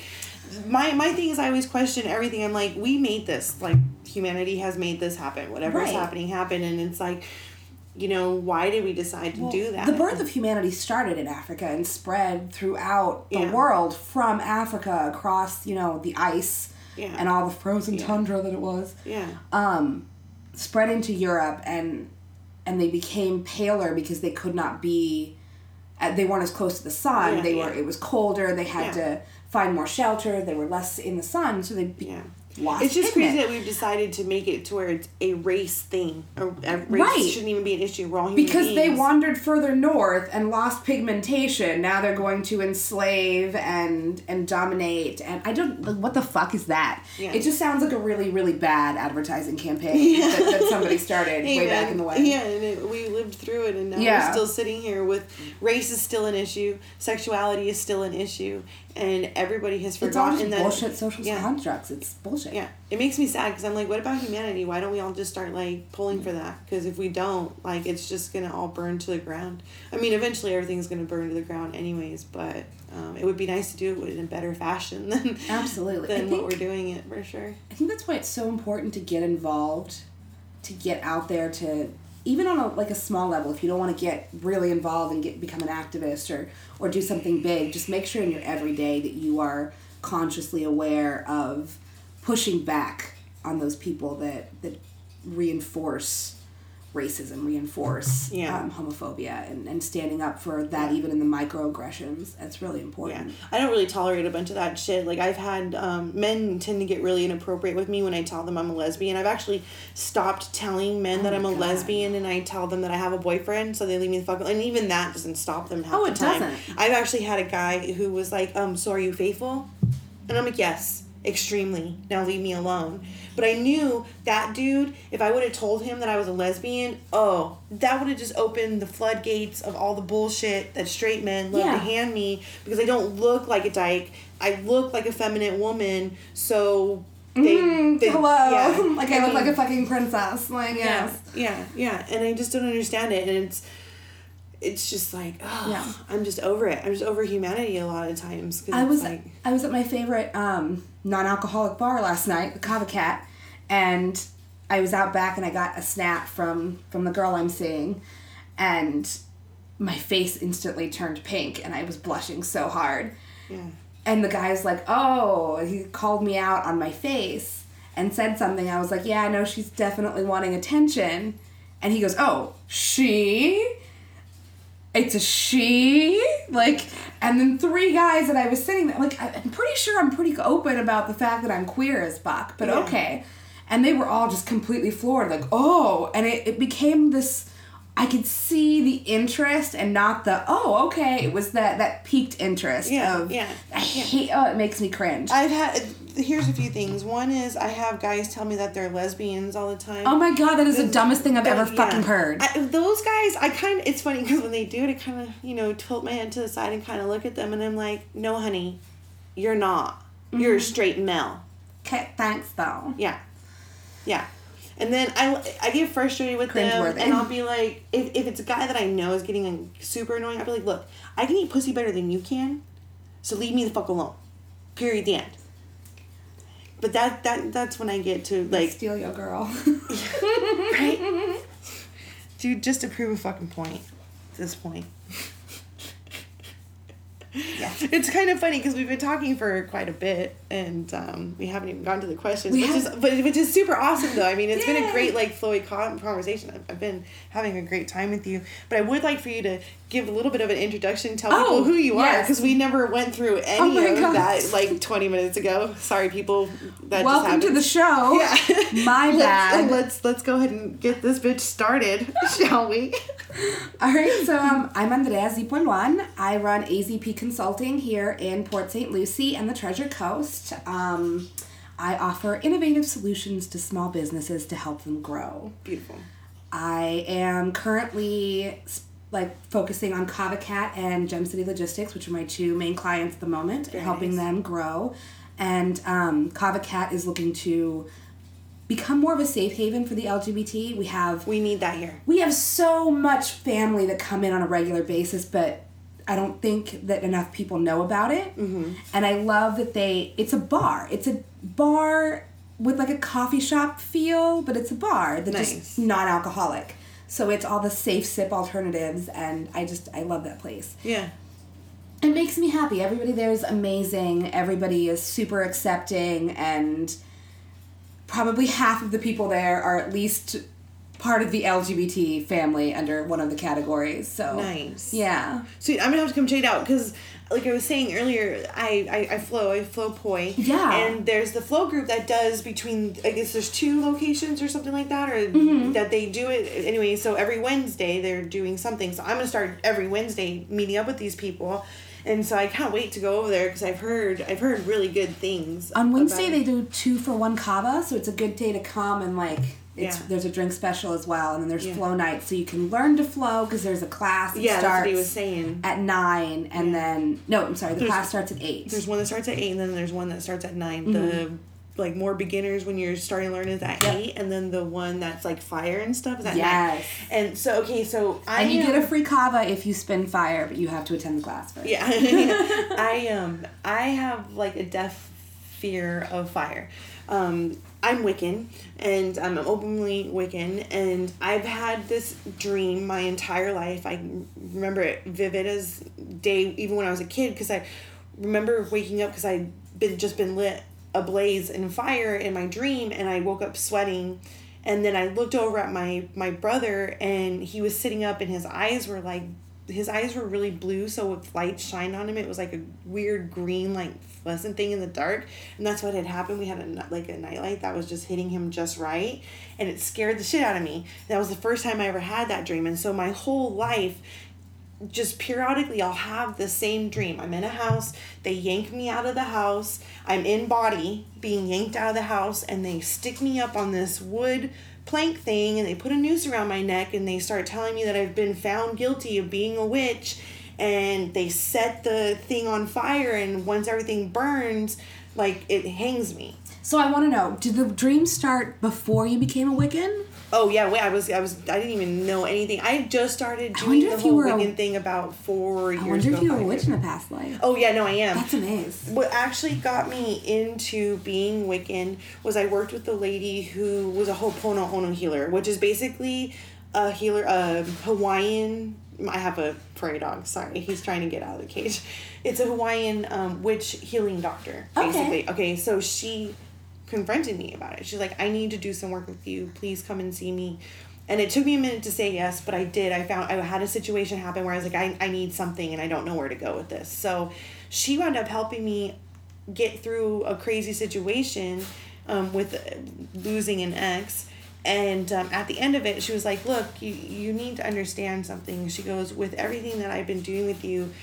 my my thing is, I always question everything. I'm like, we made this. Like, humanity has made this happen. Whatever's Right. happening happened, and it's like, you know, why did we decide to Well, do that? The birth of humanity started in Africa and spread throughout the Yeah. world from Africa across, you know, the ice Yeah. and all the frozen tundra that it was. yeah, Um, spread into Europe and and they became paler because they could not be they weren't as close to the sun Yeah, they yeah. were it was colder they had Yeah. to find more shelter they were less in the sun so they be- Yeah. lost It's just pigment. crazy that we've decided to make it to where it's a race thing. A, a race Right. shouldn't even be an issue. We're all human because they wandered further north and lost pigmentation now they're going to enslave and and dominate and i don't like, what the fuck is that Yeah. it just sounds like a really really bad advertising campaign that, that somebody started Hey, way back in the way Yeah, and it, we lived through it, and now Yeah. we're still sitting here with race is still an issue, sexuality is still an issue, and everybody has it's forgotten just that. bullshit social yeah. constructs it's bullshit Yeah, it makes me sad because I'm like, what about humanity? Why don't we all just start like pulling for that? Because if we don't, like, it's just gonna all burn to the ground. I mean, eventually everything's gonna burn to the ground, anyways. But um, it would be nice to do it in a better fashion than Absolutely. Than what we're doing it for sure. I think that's why it's so important to get involved, to get out there to even on a like a small level. If you don't want to get really involved and get become an activist or or do something big, just make sure in your everyday that you are consciously aware of pushing back on those people that that reinforce racism, reinforce Yeah. um, homophobia, and, and standing up for that even in the microaggressions. That's really Yeah, important. I don't really tolerate a bunch of that shit. Like I've had um, men tend to get really inappropriate with me when I tell them I'm a lesbian. I've actually stopped telling men that Oh I'm a God. lesbian and I tell them that I have a boyfriend, so they leave me the fuck. And even that doesn't stop them half Oh, the it time. doesn't. I've actually had a guy who was like, um, "So are you faithful?" And I'm like, "Yes, extremely. Now leave me alone." But I knew that dude, if I would have told him that I was a lesbian, oh, that would have just opened the floodgates of all the bullshit that straight men love Yeah. to hand me because I don't look like a dyke. I look like a feminine woman, so they, Mm, they- hello. yeah. like I, look mean, like a fucking princess. Like yes. yeah, yeah, and I just don't understand it, and it's it's just like, oh, Yeah. I'm just over it. I'm just over humanity a lot of times. 'cause I was like, I was at my favorite um, non-alcoholic bar last night, the Kava Cat, and I was out back and I got a snap from from the girl I'm seeing, and my face instantly turned pink and I was blushing so hard. yeah, And the guy's like, "Oh," he called me out on my face and said something. I was like, "Yeah, I know she's definitely wanting attention." And he goes, "Oh, she?" It's a she, like, and then three guys that I was sitting there, like, I'm pretty sure I'm pretty open about the fact that I'm queer as fuck, but Yeah. okay. And they were all just completely floored, like, oh, and it, it became this. I could see the interest and not the oh okay. It was that that piqued interest Yeah, of yeah, I hate. Oh, it makes me cringe. I've had. Here's a few things. One is I have guys tell me that they're lesbians all the time. oh my god, that is the dumbest thing I've ever Yeah. fucking heard. I, those guys, I kind of, it's funny because when they do it, I kind of, you know, tilt my head to the side and kind of look at them and I'm like, no, honey, you're not. You're Mm-hmm. a straight male. okay, thanks though. Yeah. Yeah. And then I, I get frustrated with them and I'll be like, if, if it's a guy that I know is getting like, super annoying, I'll be like, look, I can eat pussy better than you can, so leave me the fuck alone. Period. The end. But that, that that's when I get to like Steal your girl. right? Dude, just to prove a fucking point at this point. Yeah. It's kind of funny because we've been talking for quite a bit and um, we haven't even gotten to the questions, We which is but which is super awesome though. I mean, it's been a great like flowy conversation. I've, I've been having a great time with you, but I would like for you to give a little bit of an introduction, tell Oh, people who you are because we never went through any Oh of God. that like twenty minutes ago. Sorry, people. That Welcome to the show. Yeah. My let's, bad. Let's let's go ahead and get this bitch started, shall we? All right, so um, I'm Andrea Zipuan. I run AZP Consulting here in Port St. Lucie and the Treasure Coast. Um, I offer innovative solutions to small businesses to help them grow. Beautiful. I am currently like focusing on Kava Cat and Gem City Logistics, which are my two main clients at the moment, helping nice. them grow. And um, Kava Cat is looking to become more of a safe haven for the LGBT. We have We need that here. we have so much family that come in on a regular basis, but I don't think that enough people know about it. Mm-hmm. And I love that they, it's a bar. It's a bar with like a coffee shop feel, but it's a bar that's Nice. just non alcoholic. So it's all the safe sip alternatives, and I just, I love that place. Yeah. It makes me happy. Everybody there is amazing. Everybody is super accepting, and probably half of the people there are at least part of the LGBT family under one of the categories. So Nice. Yeah. So I'm gonna have to come check it out because, like I was saying earlier, I, I I flow. I flow poi. Yeah. And there's the flow group that does between. I guess there's two locations or something like that, or Mm-hmm. that they do it anyway. So every Wednesday they're doing something. So I'm gonna start every Wednesday meeting up with these people. And so I can't wait to go over there because I've heard I've heard really good things. On Wednesday they do two for one kava, so it's a good day to come and like it's Yeah. there's a drink special as well, and then there's Yeah. flow night, so you can learn to flow because there's a class that yeah, starts what he was saying. at nine, and then no, I'm sorry, the There's- class starts at eight. There's one that starts at eight, and then there's one that starts at 9 The Mm-hmm. like more beginners when you're starting to learn is at eight, and then the one that's like fire and stuff is at Yes. nine. And so okay, so I and you get a free kava if you spin fire, but you have to attend the class first. yeah. I um I have like a deaf fear of fire. Um, I'm Wiccan, and I'm openly Wiccan, and I've had this dream my entire life. I remember it vivid as day, even when I was a kid, because I remember waking up because I'd been just been lit ablaze in fire in my dream, and I woke up sweating. And then I looked over at my my brother, and he was sitting up, and his eyes were like his eyes were really blue, so with light shined on him, it was like a weird green, like fluorescent thing in the dark, and that's what had happened. We had a like a nightlight that was just hitting him just right, and it scared the shit out of me. That was the first time I ever had that dream, and so my whole life, just periodically, I'll have the same dream. I'm in a house, they yank me out of the house. I'm in body, being yanked out of the house, and they stick me up on this wood plank thing and they put a noose around my neck and they start telling me that I've been found guilty of being a witch and they set the thing on fire and once everything burns like it hangs me. So I want to know, did the dream start before you became a Wiccan? Oh yeah, wait, I was I was I didn't even know anything. I just started I doing the whole were a- Wiccan thing about 4 years I wonder ago. if you were a witch in a past life. Oh yeah, no, I am. That's amazing. What actually got me into being Wiccan was I worked with a lady who was a Ho'oponopono healer, which is basically a healer, a Hawaiian. I have a prairie dog. Sorry, he's trying to get out of the cage. It's a Hawaiian um, witch healing doctor, Okay. basically. Okay, so she confronted me about it. She's like, "I need to do some work with you. Please come and see me." And it took me a minute to say yes, but I did. I found I had a situation happen where I was like, I, I need something and I don't know where to go with this. So she wound up helping me get through a crazy situation um, with uh, losing an ex. And um, at the end of it, she was like, Look, you, you need to understand something. She goes, With everything that I've been doing with you,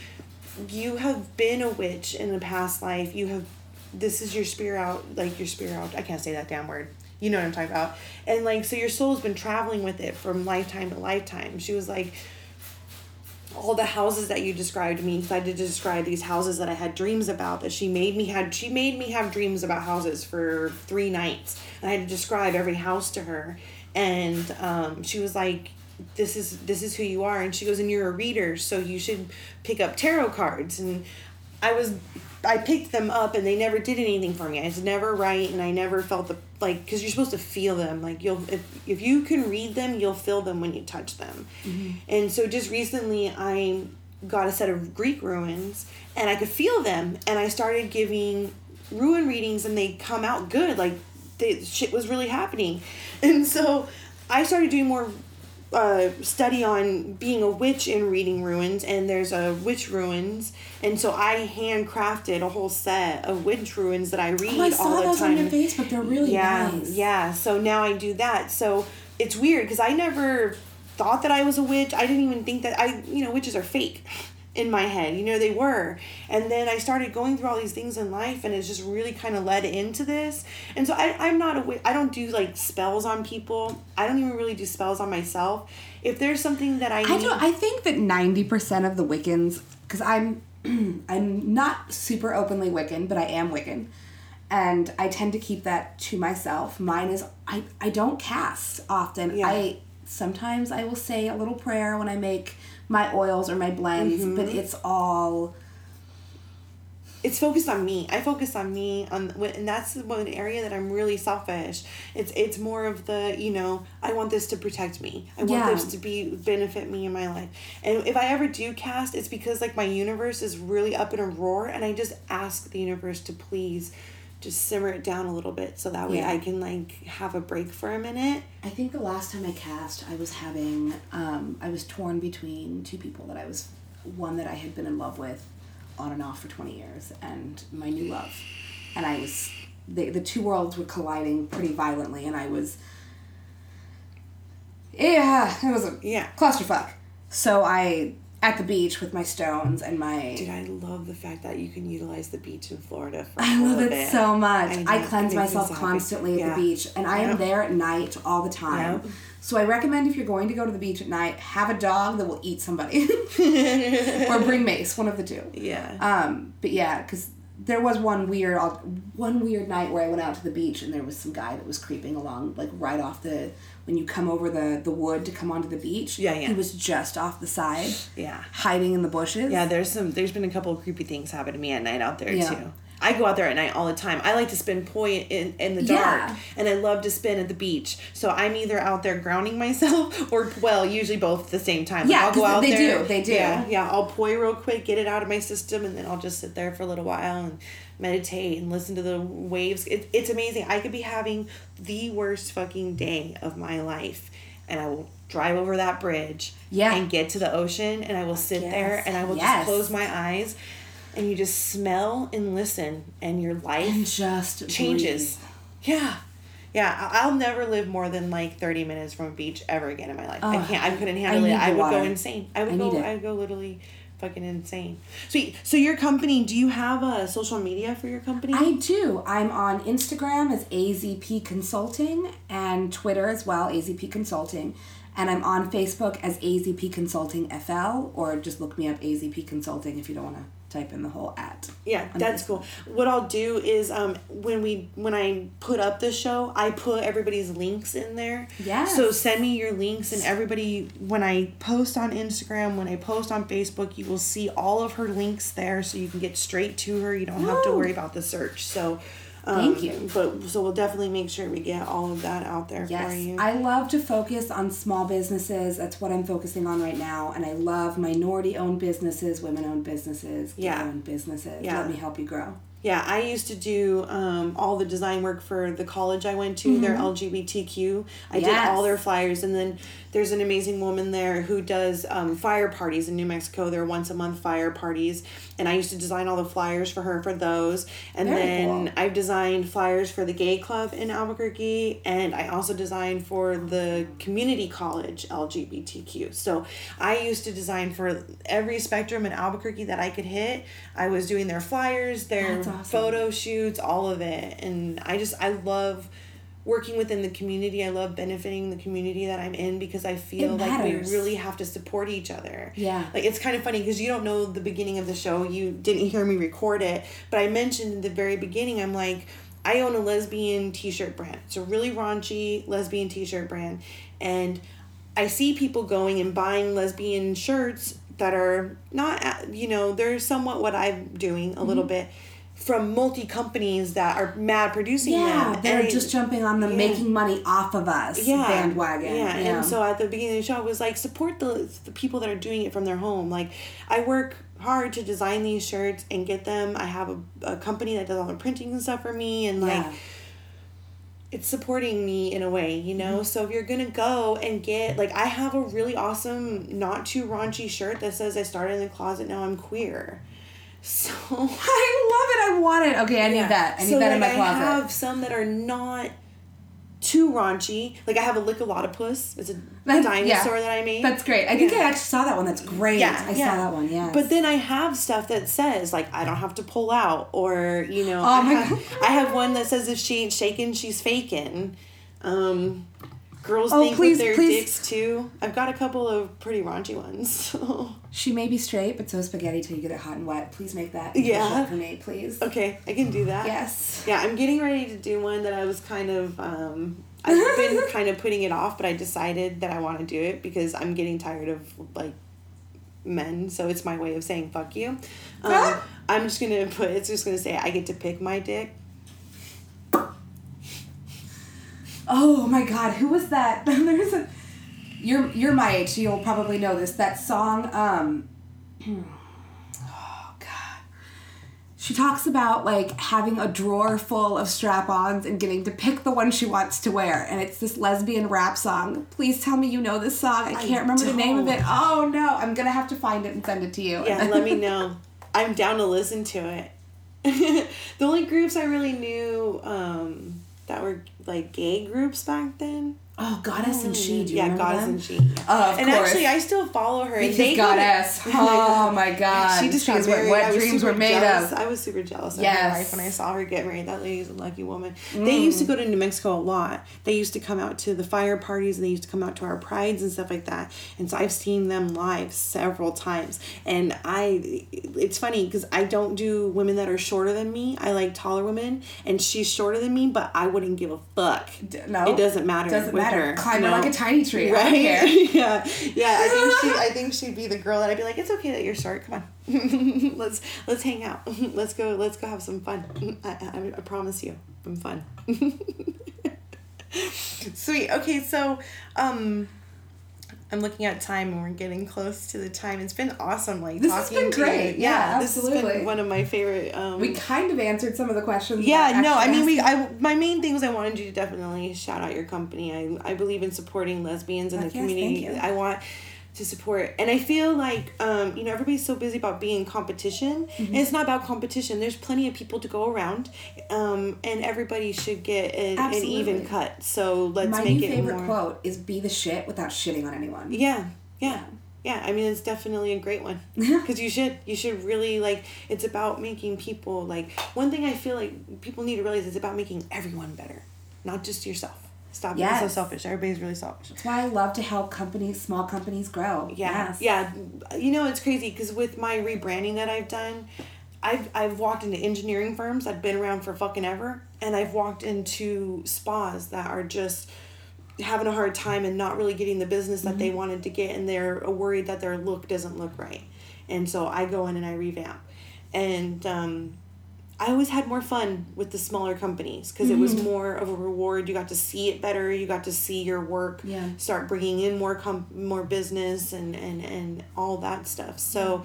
you have been a witch in a past life. You have, this is your spirit out, like your spirit out. I can't say that damn word. You know what I'm talking about. And like, so your soul's been traveling with it from lifetime to lifetime. She was like, all the houses that you described me because I did describe these houses that I had dreams about that she made me had she made me have dreams about houses for three nights and I had to describe every house to her and um, she was like this is this is who you are and she goes and you're a reader so you should pick up tarot cards and I was I picked them up and they never did anything for me. I was never right and I never felt the like because you're supposed to feel them. Like you'll if if you can read them, you'll feel them when you touch them. Mm-hmm. And so just recently I got a set of Greek runes and I could feel them and I started giving rune readings and they come out good. Like the shit was really happening. And so I started doing more uh, study on being a witch in reading runes, and there's a witch runes, and so I handcrafted a whole set of witch runes that I read Oh, I all saw the those time. on your Facebook. They're really yeah, nice. yeah. So now I do that. So it's weird because I never thought that I was a witch. I didn't even think that I, you know, witches are fake in my head. You know, they were. And then I started going through all these things in life and it's just really kind of led into this. And so I, I'm not a. I don't do like spells on people. I don't even really do spells on myself. If there's something that I need. I do. I think that ninety percent of the Wiccans, because I'm, I'm not super openly Wiccan, but I am Wiccan, and I tend to keep that to myself. Mine is I. I don't cast often. Yeah. I sometimes I will say a little prayer when I make my oils or my blends, but Mm-hmm. it's all it's focused on me. I focus on me on and that's the one area that I'm really selfish. It's it's more of the, you know, I want this to protect me. I want Yeah. this to be benefit me in my life. And if I ever do cast, it's because like my universe is really up in a roar and I just ask the universe to please just simmer it down a little bit so that way Yeah. I can like have a break for a minute. I think the last time I cast, I was having, um, I was torn between two people that I was, one that I had been in love with on and off for 20 years, and my new love. And I was, the, the two worlds were colliding pretty violently, and I was, yeah, it was a Yeah. clusterfuck. So I, at the beach with my stones and my, Dude, I love the fact that you can utilize the beach in Florida. For I love it so much. I I, know, cleanse myself constantly at the beach, and I am Yep. there at night all the time. Yep. So I recommend if you're going to go to the beach at night, have a dog that will eat somebody, or bring mace, one of the two. Yeah. Um, but yeah, because there was one weird, one weird night where I went out to the beach and there was some guy that was creeping along, like right off the when you come over the the wood to come onto the beach. Yeah, yeah. He was just off the side, yeah. hiding in the bushes. Yeah, there's some. There's been a couple of creepy things happen to me at night out there Yeah. too. I go out there at night all the time. I like to spend point in, in the Yeah. dark, and I love to spin at the beach. So I'm either out there grounding myself, or well, usually both at the same time. Like, Yeah, I'll go out they there. do, they do. Yeah, yeah. I'll poi real quick, get it out of my system, and then I'll just sit there for a little while and meditate and listen to the waves. It, it's amazing. I could be having the worst fucking day of my life, and I will drive over that bridge Yeah. and get to the ocean, and I will sit there and I will yes. just close my eyes and you just smell and listen and your life and just changes breathe. yeah yeah I- i'll never live more than like 30 minutes from a beach ever again in my life i can't i couldn't I handle it i would go insane i would I go i would go literally fucking insane sweet so your company do you have a social media for your company I do. I'm on Instagram as AZP Consulting and Twitter as well, AZP Consulting. And I'm on Facebook as AZP Consulting FL, or just look me up AZP Consulting if you don't want to type in the whole at. Yeah, that's Facebook. cool. What I'll do is um when we when I put up the show, I put everybody's links in there. Yeah. So send me your links and everybody when I post on Instagram, when I post on Facebook, you will see all of her links there so you can get straight to her. You don't have to worry about the search. So um, Thank you. But so we'll definitely make sure we get all of that out there Yes, for you. I love to focus on small businesses. That's what I'm focusing on right now. And I love minority owned businesses, women owned businesses, gay Yeah. owned businesses. Yeah. Let me help you grow. Yeah, I used to do um, all the design work for the college I went to. They're LGBTQ. I did Mm-hmm. All their flyers, and then there's an amazing woman there who does um, fire parties in New Mexico. They're once a month fire parties, and I used to design all the flyers for her for those. And Very then cool. I've designed flyers for the gay club in Albuquerque, and I also designed for the community college LGBTQ. So I used to design for every spectrum in Albuquerque that I could hit. I was doing their flyers, their awesome. photo shoots, all of it, and I just I love working within the community. I love benefiting the community that I'm in because I feel like we really have to support each other. Yeah. Like it's kind of funny because you don't know the beginning of the show. You didn't hear me record it, but I mentioned in the very beginning. I'm like, I own a lesbian T-shirt brand. It's a really raunchy lesbian T-shirt brand, and I see people going and buying lesbian shirts that are not, you know, they're somewhat what I'm doing a little Mm-hmm. bit from multi companies that are mad producing Yeah, them. they're And just jumping on the Yeah. making money off of us yeah, bandwagon. Yeah. and so at the beginning of the show, I was like, support the the people that are doing it from their home. Like, I work hard to design these shirts and get them. I have a, a company that does all the printing and stuff for me, and like, Yeah. it's supporting me in a way, you know. Mm-hmm. So if you're gonna go and get like, I have a really awesome, not too raunchy shirt that says I started in the closet, now I'm queer. So. I love it. I want it. Okay, I need Yeah. that. I need so that like in my closet. I have some that are not too raunchy. Like I have a Lickalotopus. It's a That's- dinosaur yeah. that I made. That's great. I think Yeah. I actually saw that one. That's great. yeah, I yeah. saw that one. Yeah. But then I have stuff that says like I don't have to pull out, or you know, Oh I my have God. I have one that says if she ain't shaking, she's faking. Um, girls Oh, think please, with their please. dicks too. I've got a couple of pretty raunchy ones. So. she may be straight, but so is spaghetti till you get it hot and wet. Please make that Yeah. for me, please. Okay, I can do that. Yes. Yeah, I'm getting ready to do one that I was kind of um I've been kind of putting it off, but I decided that I want to do it because I'm getting tired of like men, so it's my way of saying fuck you. Um. I'm just gonna put it's just gonna say I get to pick my dick. Oh my God, who was that? There's a. You're you're my age, so you'll probably know this. That song. Um. Oh God. She talks about like having a drawer full of strap-ons and getting to pick the one she wants to wear, and it's this lesbian rap song. Please tell me you know this song. I can't remember the name of it. Oh no, I'm gonna have to find it and send it to you. Yeah, let me know. I'm down to listen to it. the only groups I really knew um, that were like gay groups back then. Oh, Goddess and She. Do you yeah, Goddess them? and She. Oh, of and course. actually, I still follow her. Because they go to- Goddess. Oh my God. She just She got what- married. what dreams were made jealous. of. I was super jealous of Yes. her life when I saw her get married. That lady's a lucky woman. They used to mm. go to New Mexico a lot. They used to come out to the fire parties and they used to come out to our prides and stuff like that. And so I've seen them live several times. And I, it's funny because I don't do women that are shorter than me. I like taller women, and she's shorter than me, but I wouldn't give a fuck. No. it doesn't matter. Doesn't matter. Her. Climb No. like a tiny tree. Right? yeah, yeah. I think she. I think she'd be the girl that I'd be like, it's okay that you're short. Come on, let's let's hang out. Let's go. Let's go have some fun. I, I, I promise you, I'm fun. Sweet. Okay, so um. I'm looking at time and we're getting close to the time. It's been awesome, like This has talking been to you. great. Yeah, this has been one of my favorite. Um, We kind of answered some of the questions. yeah, no, I mean, we. I my main thing was I wanted you to definitely shout out your company. I I believe in supporting lesbians in Fuck the yes, community. I want to support, and I feel like um you know everybody's so busy about being competition, Mm-hmm. and it's not about competition. There's plenty of people to go around, um, and everybody should get an, an even cut. So let's My make it favorite more. quote is "Be the shit without shitting on anyone." Yeah, yeah. Yeah, I mean it's definitely a great one because you should you should really like it's about making people like one thing I feel like people need to realize is about making everyone better, not just yourself. Stop being so selfish. Everybody's really selfish. That's why I love to help companies, small companies grow. Yeah, Yes. yeah. You know it's crazy because with my rebranding that I've done, I've I've walked into engineering firms that've been around for fucking ever, and I've walked into spas that are just having a hard time and not really getting the business that they wanted to get, and they're worried that their look doesn't look right, and so I go in and I revamp, and um, I always had more fun with the smaller companies because it was mm-hmm. more of a reward. You got to see it better. You got to see your work Yeah. start bringing in more com- more business and and and all that stuff. So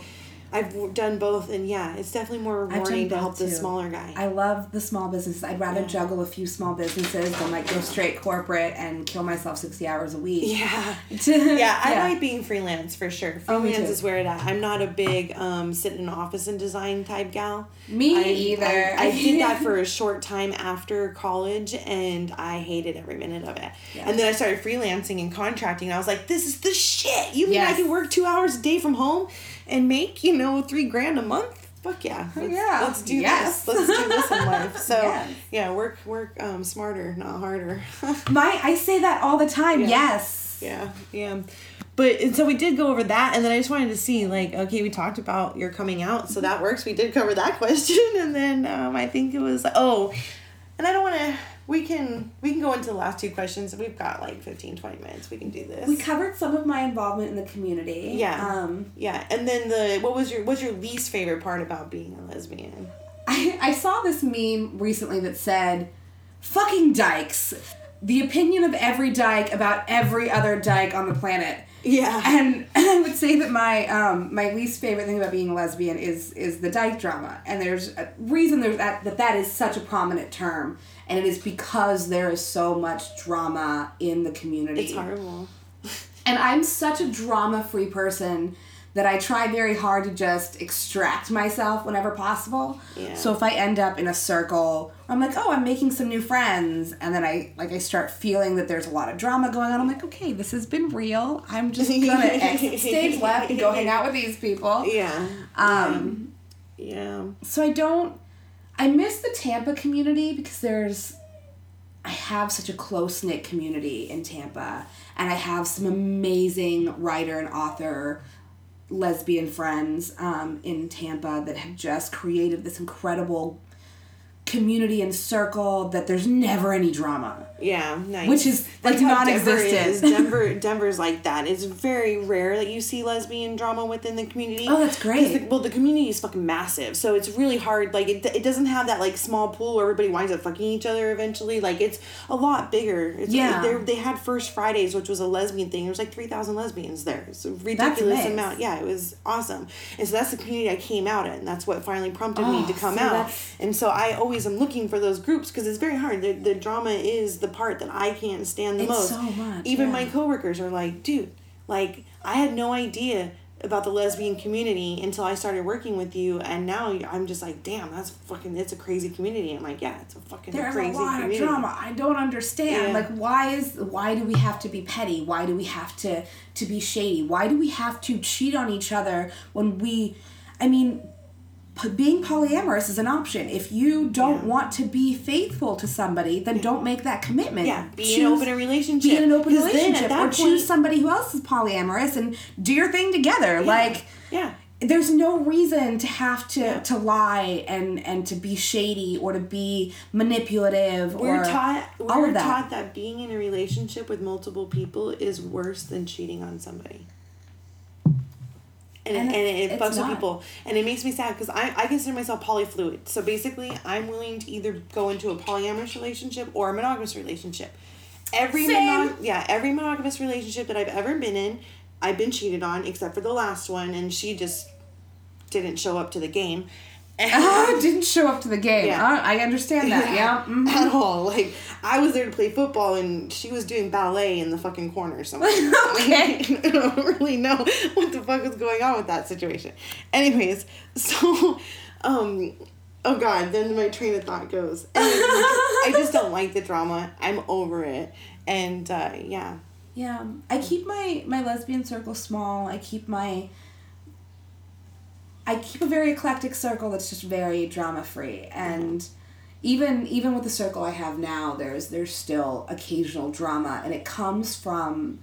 I've done both, and yeah, it's definitely more rewarding to help the smaller guy. I love the small businesses. I'd rather Yeah. juggle a few small businesses than like go straight corporate and kill myself sixty hours a week. yeah. yeah, Yeah, I like being freelance for sure. Oh, Freelance too. is where it at. I'm not a big um, sit in an office and design type gal. Me I, either. I, I did that for a short time after college, and I hated every minute of it. Yeah. And then I started freelancing and contracting, and I was like, "This is the shit." You mean I can work two hours a day from home and make you know three grand a month? Fuck yeah! Let's, yeah. let's do Yes. this. Let's do this in life. So Yes. yeah, work work um, smarter, not harder. My I say that all the time. Yeah. Yes. Yeah, yeah. But and so we did go over that, and then I just wanted to see, like, okay, we talked about your coming out, so that works. We did cover that question, and then um, I think it was oh, and I don't want to. We can we can go into the last two questions. We've got like 15, 20 minutes. We can do this. We covered some of my involvement in the community. Yeah. Um, yeah, and then the what was your what's your least favorite part about being a lesbian? I, I saw this meme recently that said, fucking dykes. The opinion of every dyke about every other dyke on the planet. Yeah. And, and I would say that my um, my least favorite thing about being a lesbian is is the dyke drama. And there's a reason there's that, that that is such a prominent term. And it is because there is so much drama in the community. It's horrible. And I'm such a drama free person that I try very hard to just extract myself whenever possible. Yeah. So if I end up in a circle, I'm like, oh, I'm making some new friends, and then I like I start feeling that there's a lot of drama going on. I'm like, okay, this has been real. I'm just gonna exit stage left and go hang out with these people. Yeah. Um, Yeah. so I don't. I miss the Tampa community because there's. I have such a close knit community in Tampa, and I have some amazing writer and author lesbian friends um, in Tampa that have just created this incredible community and circle that there's never any drama. Yeah, nice. Which is, like, That's Denver non-existent. is. Denver, Denver's like that. It's very rare that you see lesbian drama within the community. Oh, that's great. the- well, the community is fucking massive, so it's really hard. Like, it, it doesn't have that like small pool where everybody winds up fucking each other eventually. Like, it's a lot bigger. It's, Yeah. They they had First Fridays, which was a lesbian thing. There was like three thousand lesbians there. It's a ridiculous amount. Yeah, it was awesome. And so that's the community I came out in. That's what finally prompted me Oh, to come see, out. that's- And so I always am looking for those groups because it's very hard. The, the drama is the part that I can't stand the It's most. so much, Even yeah. my coworkers are like, dude, like I had no idea about the lesbian community until I started working with you, and now I'm just like, damn, that's fucking, it's a crazy community. I'm like, yeah, it's a fucking There's crazy a lot community. of drama. I don't understand. Yeah. Like, why is why do we have to be petty? Why do we have to to be shady? Why do we have to cheat on each other when we? I mean, being polyamorous is an option. If you don't Yeah. want to be faithful to somebody, then don't make that commitment. Yeah, be in an open relationship. Be in an open relationship, or point- choose somebody who else is polyamorous and do your thing together. Like yeah. there's no reason to have to Yeah. to lie and and to be shady or to be manipulative We're taught we're that. taught that being in a relationship with multiple people is worse than cheating on somebody. And, And and, it, it's fucks with people. And it makes me sad because I, I consider myself polyfluid. So basically, I'm willing to either go into a polyamorous relationship or a monogamous relationship. Every monog- yeah, every monogamous relationship that I've ever been in, I've been cheated on, except for the last one, and she just didn't show up to the game. Ah, didn't show up to the game. Yeah. Ah, I understand that. Yeah. mhm. at all. Like I was there to play football, and she was doing ballet in the fucking corner somewhere. Okay. I don't really know what the fuck was going on with that situation. Anyways, so, um, oh god, then my train of thought goes. I just don't like the drama. I'm over it, and uh, yeah, Yeah. I keep my my lesbian circle small. I keep my I keep a very eclectic circle that's just very drama free and even even with the circle I have now there's there's still occasional drama and it comes from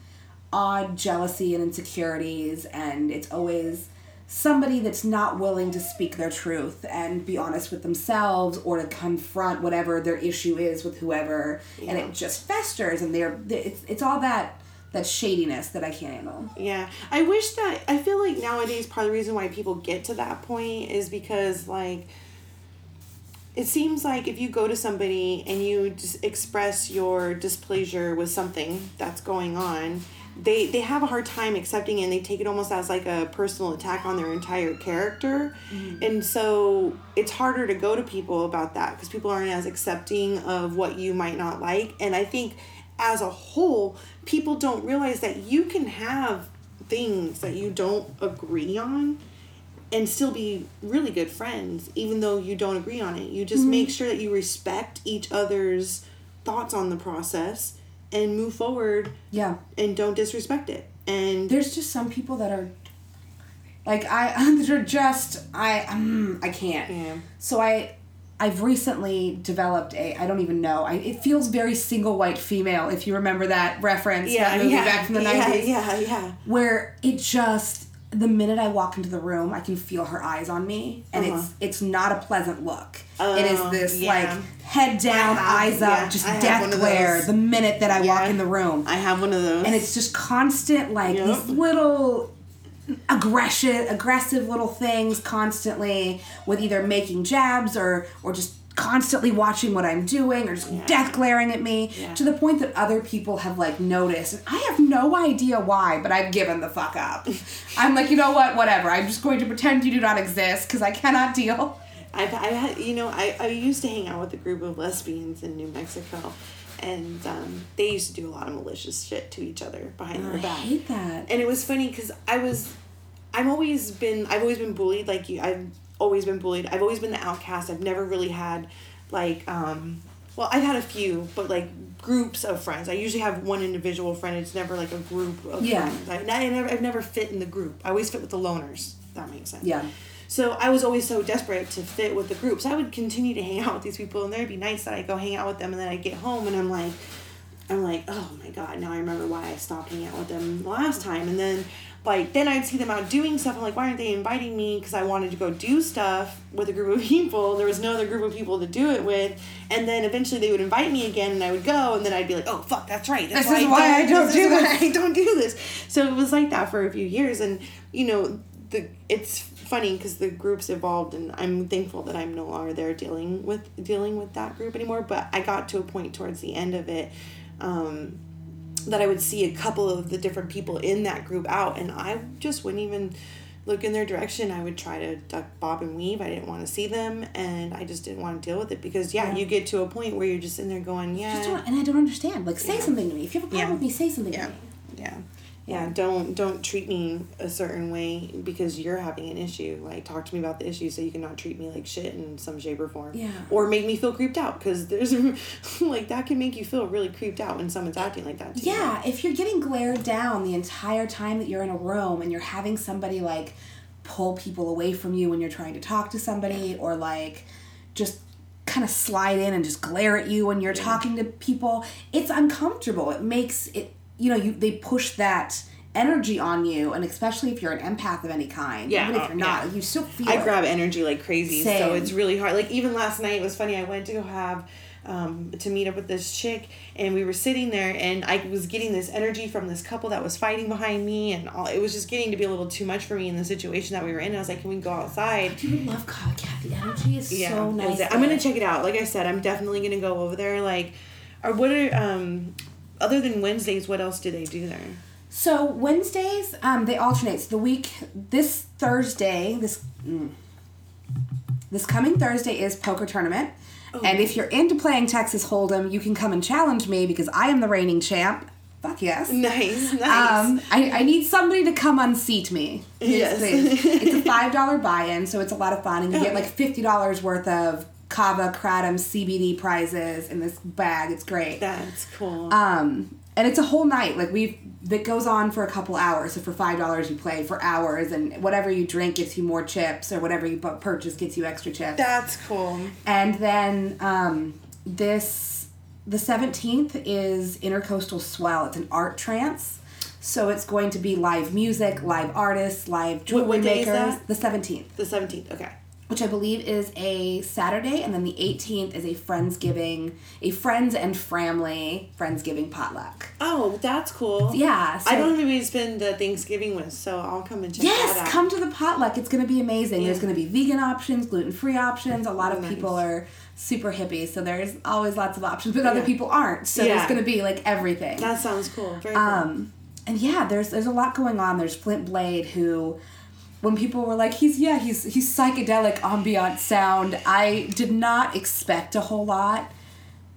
odd jealousy and insecurities and it's always somebody that's not willing to speak their truth and be honest with themselves or to confront whatever their issue is with whoever and it just festers and they're it's, it's all that that shadiness that I can't handle. Yeah, I wish that I feel like nowadays part of the reason why people get to that point is because like it seems like if you go to somebody and you just express your displeasure with something that's going on, they they have a hard time accepting it and they take it almost as like a personal attack on their entire character. Mm-hmm. And so it's harder to go to people about that because people aren't as accepting of what you might not like. And I think as a whole, people don't realize that you can have things that you don't agree on and still be really good friends even though you don't agree on it you just make sure that you respect each other's thoughts on the process and move forward Yeah. and don't disrespect it and There's just some people that are like I they're just I um, I can't. Yeah. So I I've recently developed a I don't even know. I it feels very single white female if you remember that reference yeah that movie yeah, back from the yeah, 90s yeah yeah where it just the minute I walk into the room, I can feel her eyes on me, and Uh-huh. it's it's not a pleasant look. it is Oh, this yeah. like head down, have- eyes up, yeah, just I death glare. The minute that I walk in the room, i have one of those and it's just constant like Yep. these little aggression aggressive little things constantly with either making jabs or or just constantly watching what I'm doing or just death glaring at me Yeah. to the point that other people have like noticed and I have no idea why but I've given the fuck up. I'm like, you know what, whatever. I'm just going to pretend you do not exist because I cannot deal. I've, I had, you know, I, I used to hang out with a group of lesbians in New Mexico, and um, they used to do a lot of malicious shit to each other behind I their back. hate that. and it was funny because I was, I've always been, I've always been bullied. Like you, I've always been bullied. I've always been the outcast. I've never really had, like, um, well, I've had a few, but like groups of friends. I usually have one individual friend. It's never like a group of Yeah. friends. I, I never, I've never fit in the group. I always fit with the loners. If that makes sense. Yeah. So I was always so desperate to fit with the group. So I would continue to hang out with these people, and there'd be nights that I go hang out with them, and then I get home and I'm like, I'm like, oh my god, now I remember why I stopped hanging out with them last time. And then, like, then I'd see them out doing stuff. I'm like, why aren't they inviting me? Because I wanted to go do stuff with a group of people. There was no other group of people to do it with. And then eventually they would invite me again, and I would go, and then I'd be like, oh fuck, that's right. That's This is why I don't do is why this. I don't do this. So it was like that for a few years, and you know, the it's funny because the groups evolved, and I'm thankful that I'm no longer there dealing with dealing with that group anymore. But I got to a point towards the end of it. Um, that I would see a couple of the different people in that group out, and I just wouldn't even look in their direction. I would try to duck, bob, and weave. I didn't want to see them, and I just didn't want to deal with it because yeah, Yeah. you get to a point where you're just in there going, yeah, Just don't, and I don't understand. Like, say Yeah. something to me. If you have a problem Yeah. with me, say something yeah, to me. yeah, yeah. Don't don't treat me a certain way because you're having an issue. Like talk to me about the issue so you cannot treat me like shit in some shape or form. Yeah. Or make me feel creeped out because there's like that can make you feel really creeped out when someone's acting like that. To you. Yeah, if you're getting glared down the entire time that you're in a room and you're having somebody like pull people away from you when you're trying to talk to somebody or like just kind of slide in and just glare at you when you're talking to people, it's uncomfortable. It makes it you know, you they push that energy on you and especially if you're an empath of any kind. Yeah, Even uh, if you're not, yeah. you still feel I it. grab energy like crazy, so it's really hard. Like even last night, it was funny. I went to go have um, to meet up with this chick, and we were sitting there, and I was getting this energy from this couple that was fighting behind me, and all, it was just getting to be a little too much for me in the situation that we were in. I was like, "Can we go outside?" You would love God. The energy is Yeah, so nice. I'm gonna check it out. Like I said, I'm definitely gonna go over there. Like, or what are um, other than Wednesdays, what else do they do there? So Wednesdays, um, they alternate. So the week this Thursday, this mm, this coming Thursday is poker tournament, and if you're into playing Texas Hold'em, you can come and challenge me because I am the reigning champ. Fuck yes. Nice, nice. Um, I, I need somebody to come unseat me. Yes. It's a five dollar buy-in, so it's a lot of fun, and you get like fifty dollars worth of Kava Kratom CBD prizes in this bag. It's great. That's cool. Um, and it's a whole night. Like we've that goes on for a couple hours. So for five dollars, you play for hours, and whatever you drink gets you more chips, or whatever you purchase gets you extra chips. That's cool. and then um, this the seventeenth is Intercoastal Swell. It's an art trance. So it's going to be live music, live artists, live jewelry what is makers. The seventeenth The seventeenth. Okay. Which I believe is a Saturday, and then the 18th is a Friendsgiving, a friends and family Friendsgiving potluck. Oh, that's cool. Yeah, so- I don't to spend the Thanksgiving with, so I'll come and check Yes, come to the potluck. It's going to be amazing. There's going to be vegan options, gluten free options. A lot of Nice. people are super hippie, so there's always lots of options, but other people aren't. So Yeah. there's going to be like everything. That sounds cool. Very cool. Um, and yeah, there's there's a lot going on. There's Flint Blade who when people were like he's yeah, he's he's psychedelic ambient sound, I did not expect a whole lot,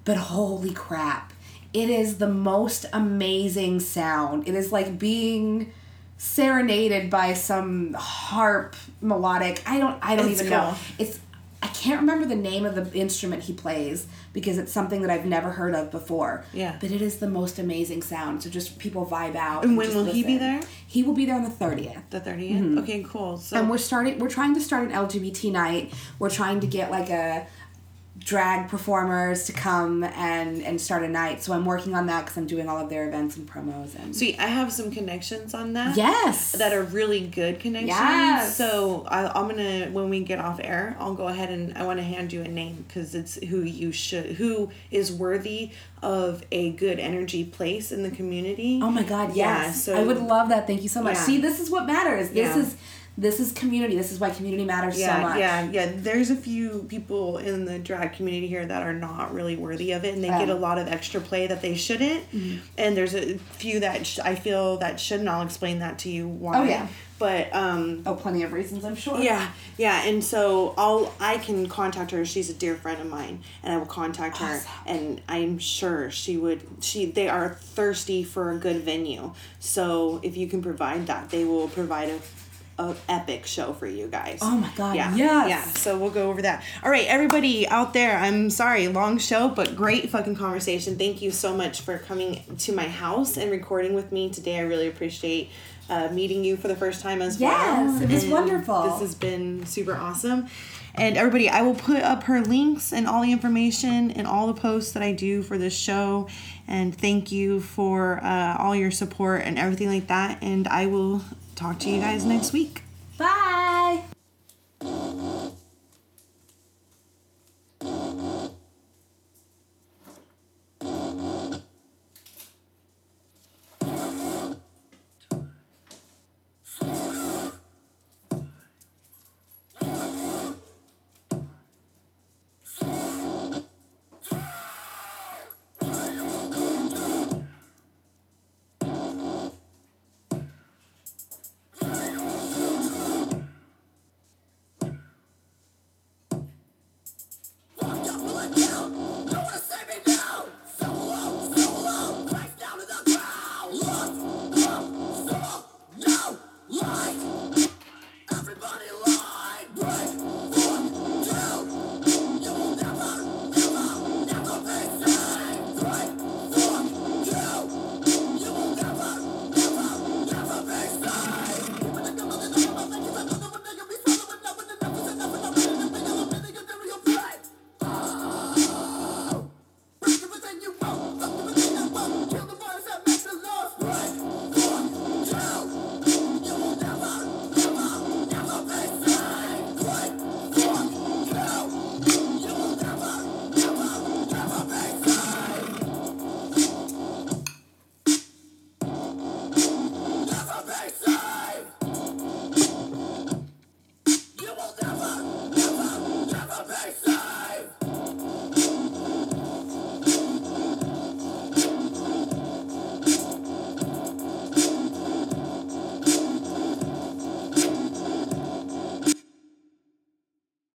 but holy crap. It is the most amazing sound. It is like being serenaded by some harp melodic. I don't I don't It's even know. It's I can't remember the name of the instrument he plays because it's something that I've never heard of before. Yeah. But it is the most amazing sound. So just people vibe out. And when just will he be there? He will be there on the 30th. the 30th? Mm-hmm. Okay, cool. So And we're starting we're trying to start an LGBT night. We're trying to get like a drag performers to come and and start a night. So I'm working on that cuz I'm doing all of their events and promos and see, I have some connections on that. Yes. That are really good connections. Yes. So I, I'm gonna when we get off air, I'll go ahead and I want to hand you a name because it's who you should who is worthy of a good energy place in the community. Oh my god, Yeah, yes. so- I would love that. Thank you so much. Yeah. See, this is what matters. This Yeah. is this is community. This is why community matters yeah, so much. Yeah, yeah. There's a few people in the drag community here that are not really worthy of it, and they get a lot of extra play that they shouldn't. Mm-hmm. And there's a few that sh- I feel that shouldn't. I'll explain that to you why. Oh, yeah. But um, Oh, plenty of reasons, I'm sure. yeah, yeah, and so I'll I can contact her. She's a dear friend of mine, and I will contact her, Awesome. and I'm sure she would. She they are thirsty for a good venue. So if you can provide that, they will provide a, epic show for you guys. Oh my God, Yeah, yes. yeah. So we'll go over that. All right, everybody out there. I'm sorry, long show, but great fucking conversation. Thank you so much for coming to my house and recording with me today. I really appreciate. Uh, meeting you for the first time as well. Yes, it was wonderful. This has been super awesome. And everybody, I will put up her links and all the information and all the posts that I do for this show. And thank you for uh, all your support and everything like that. And I will talk to you guys next week. Bye.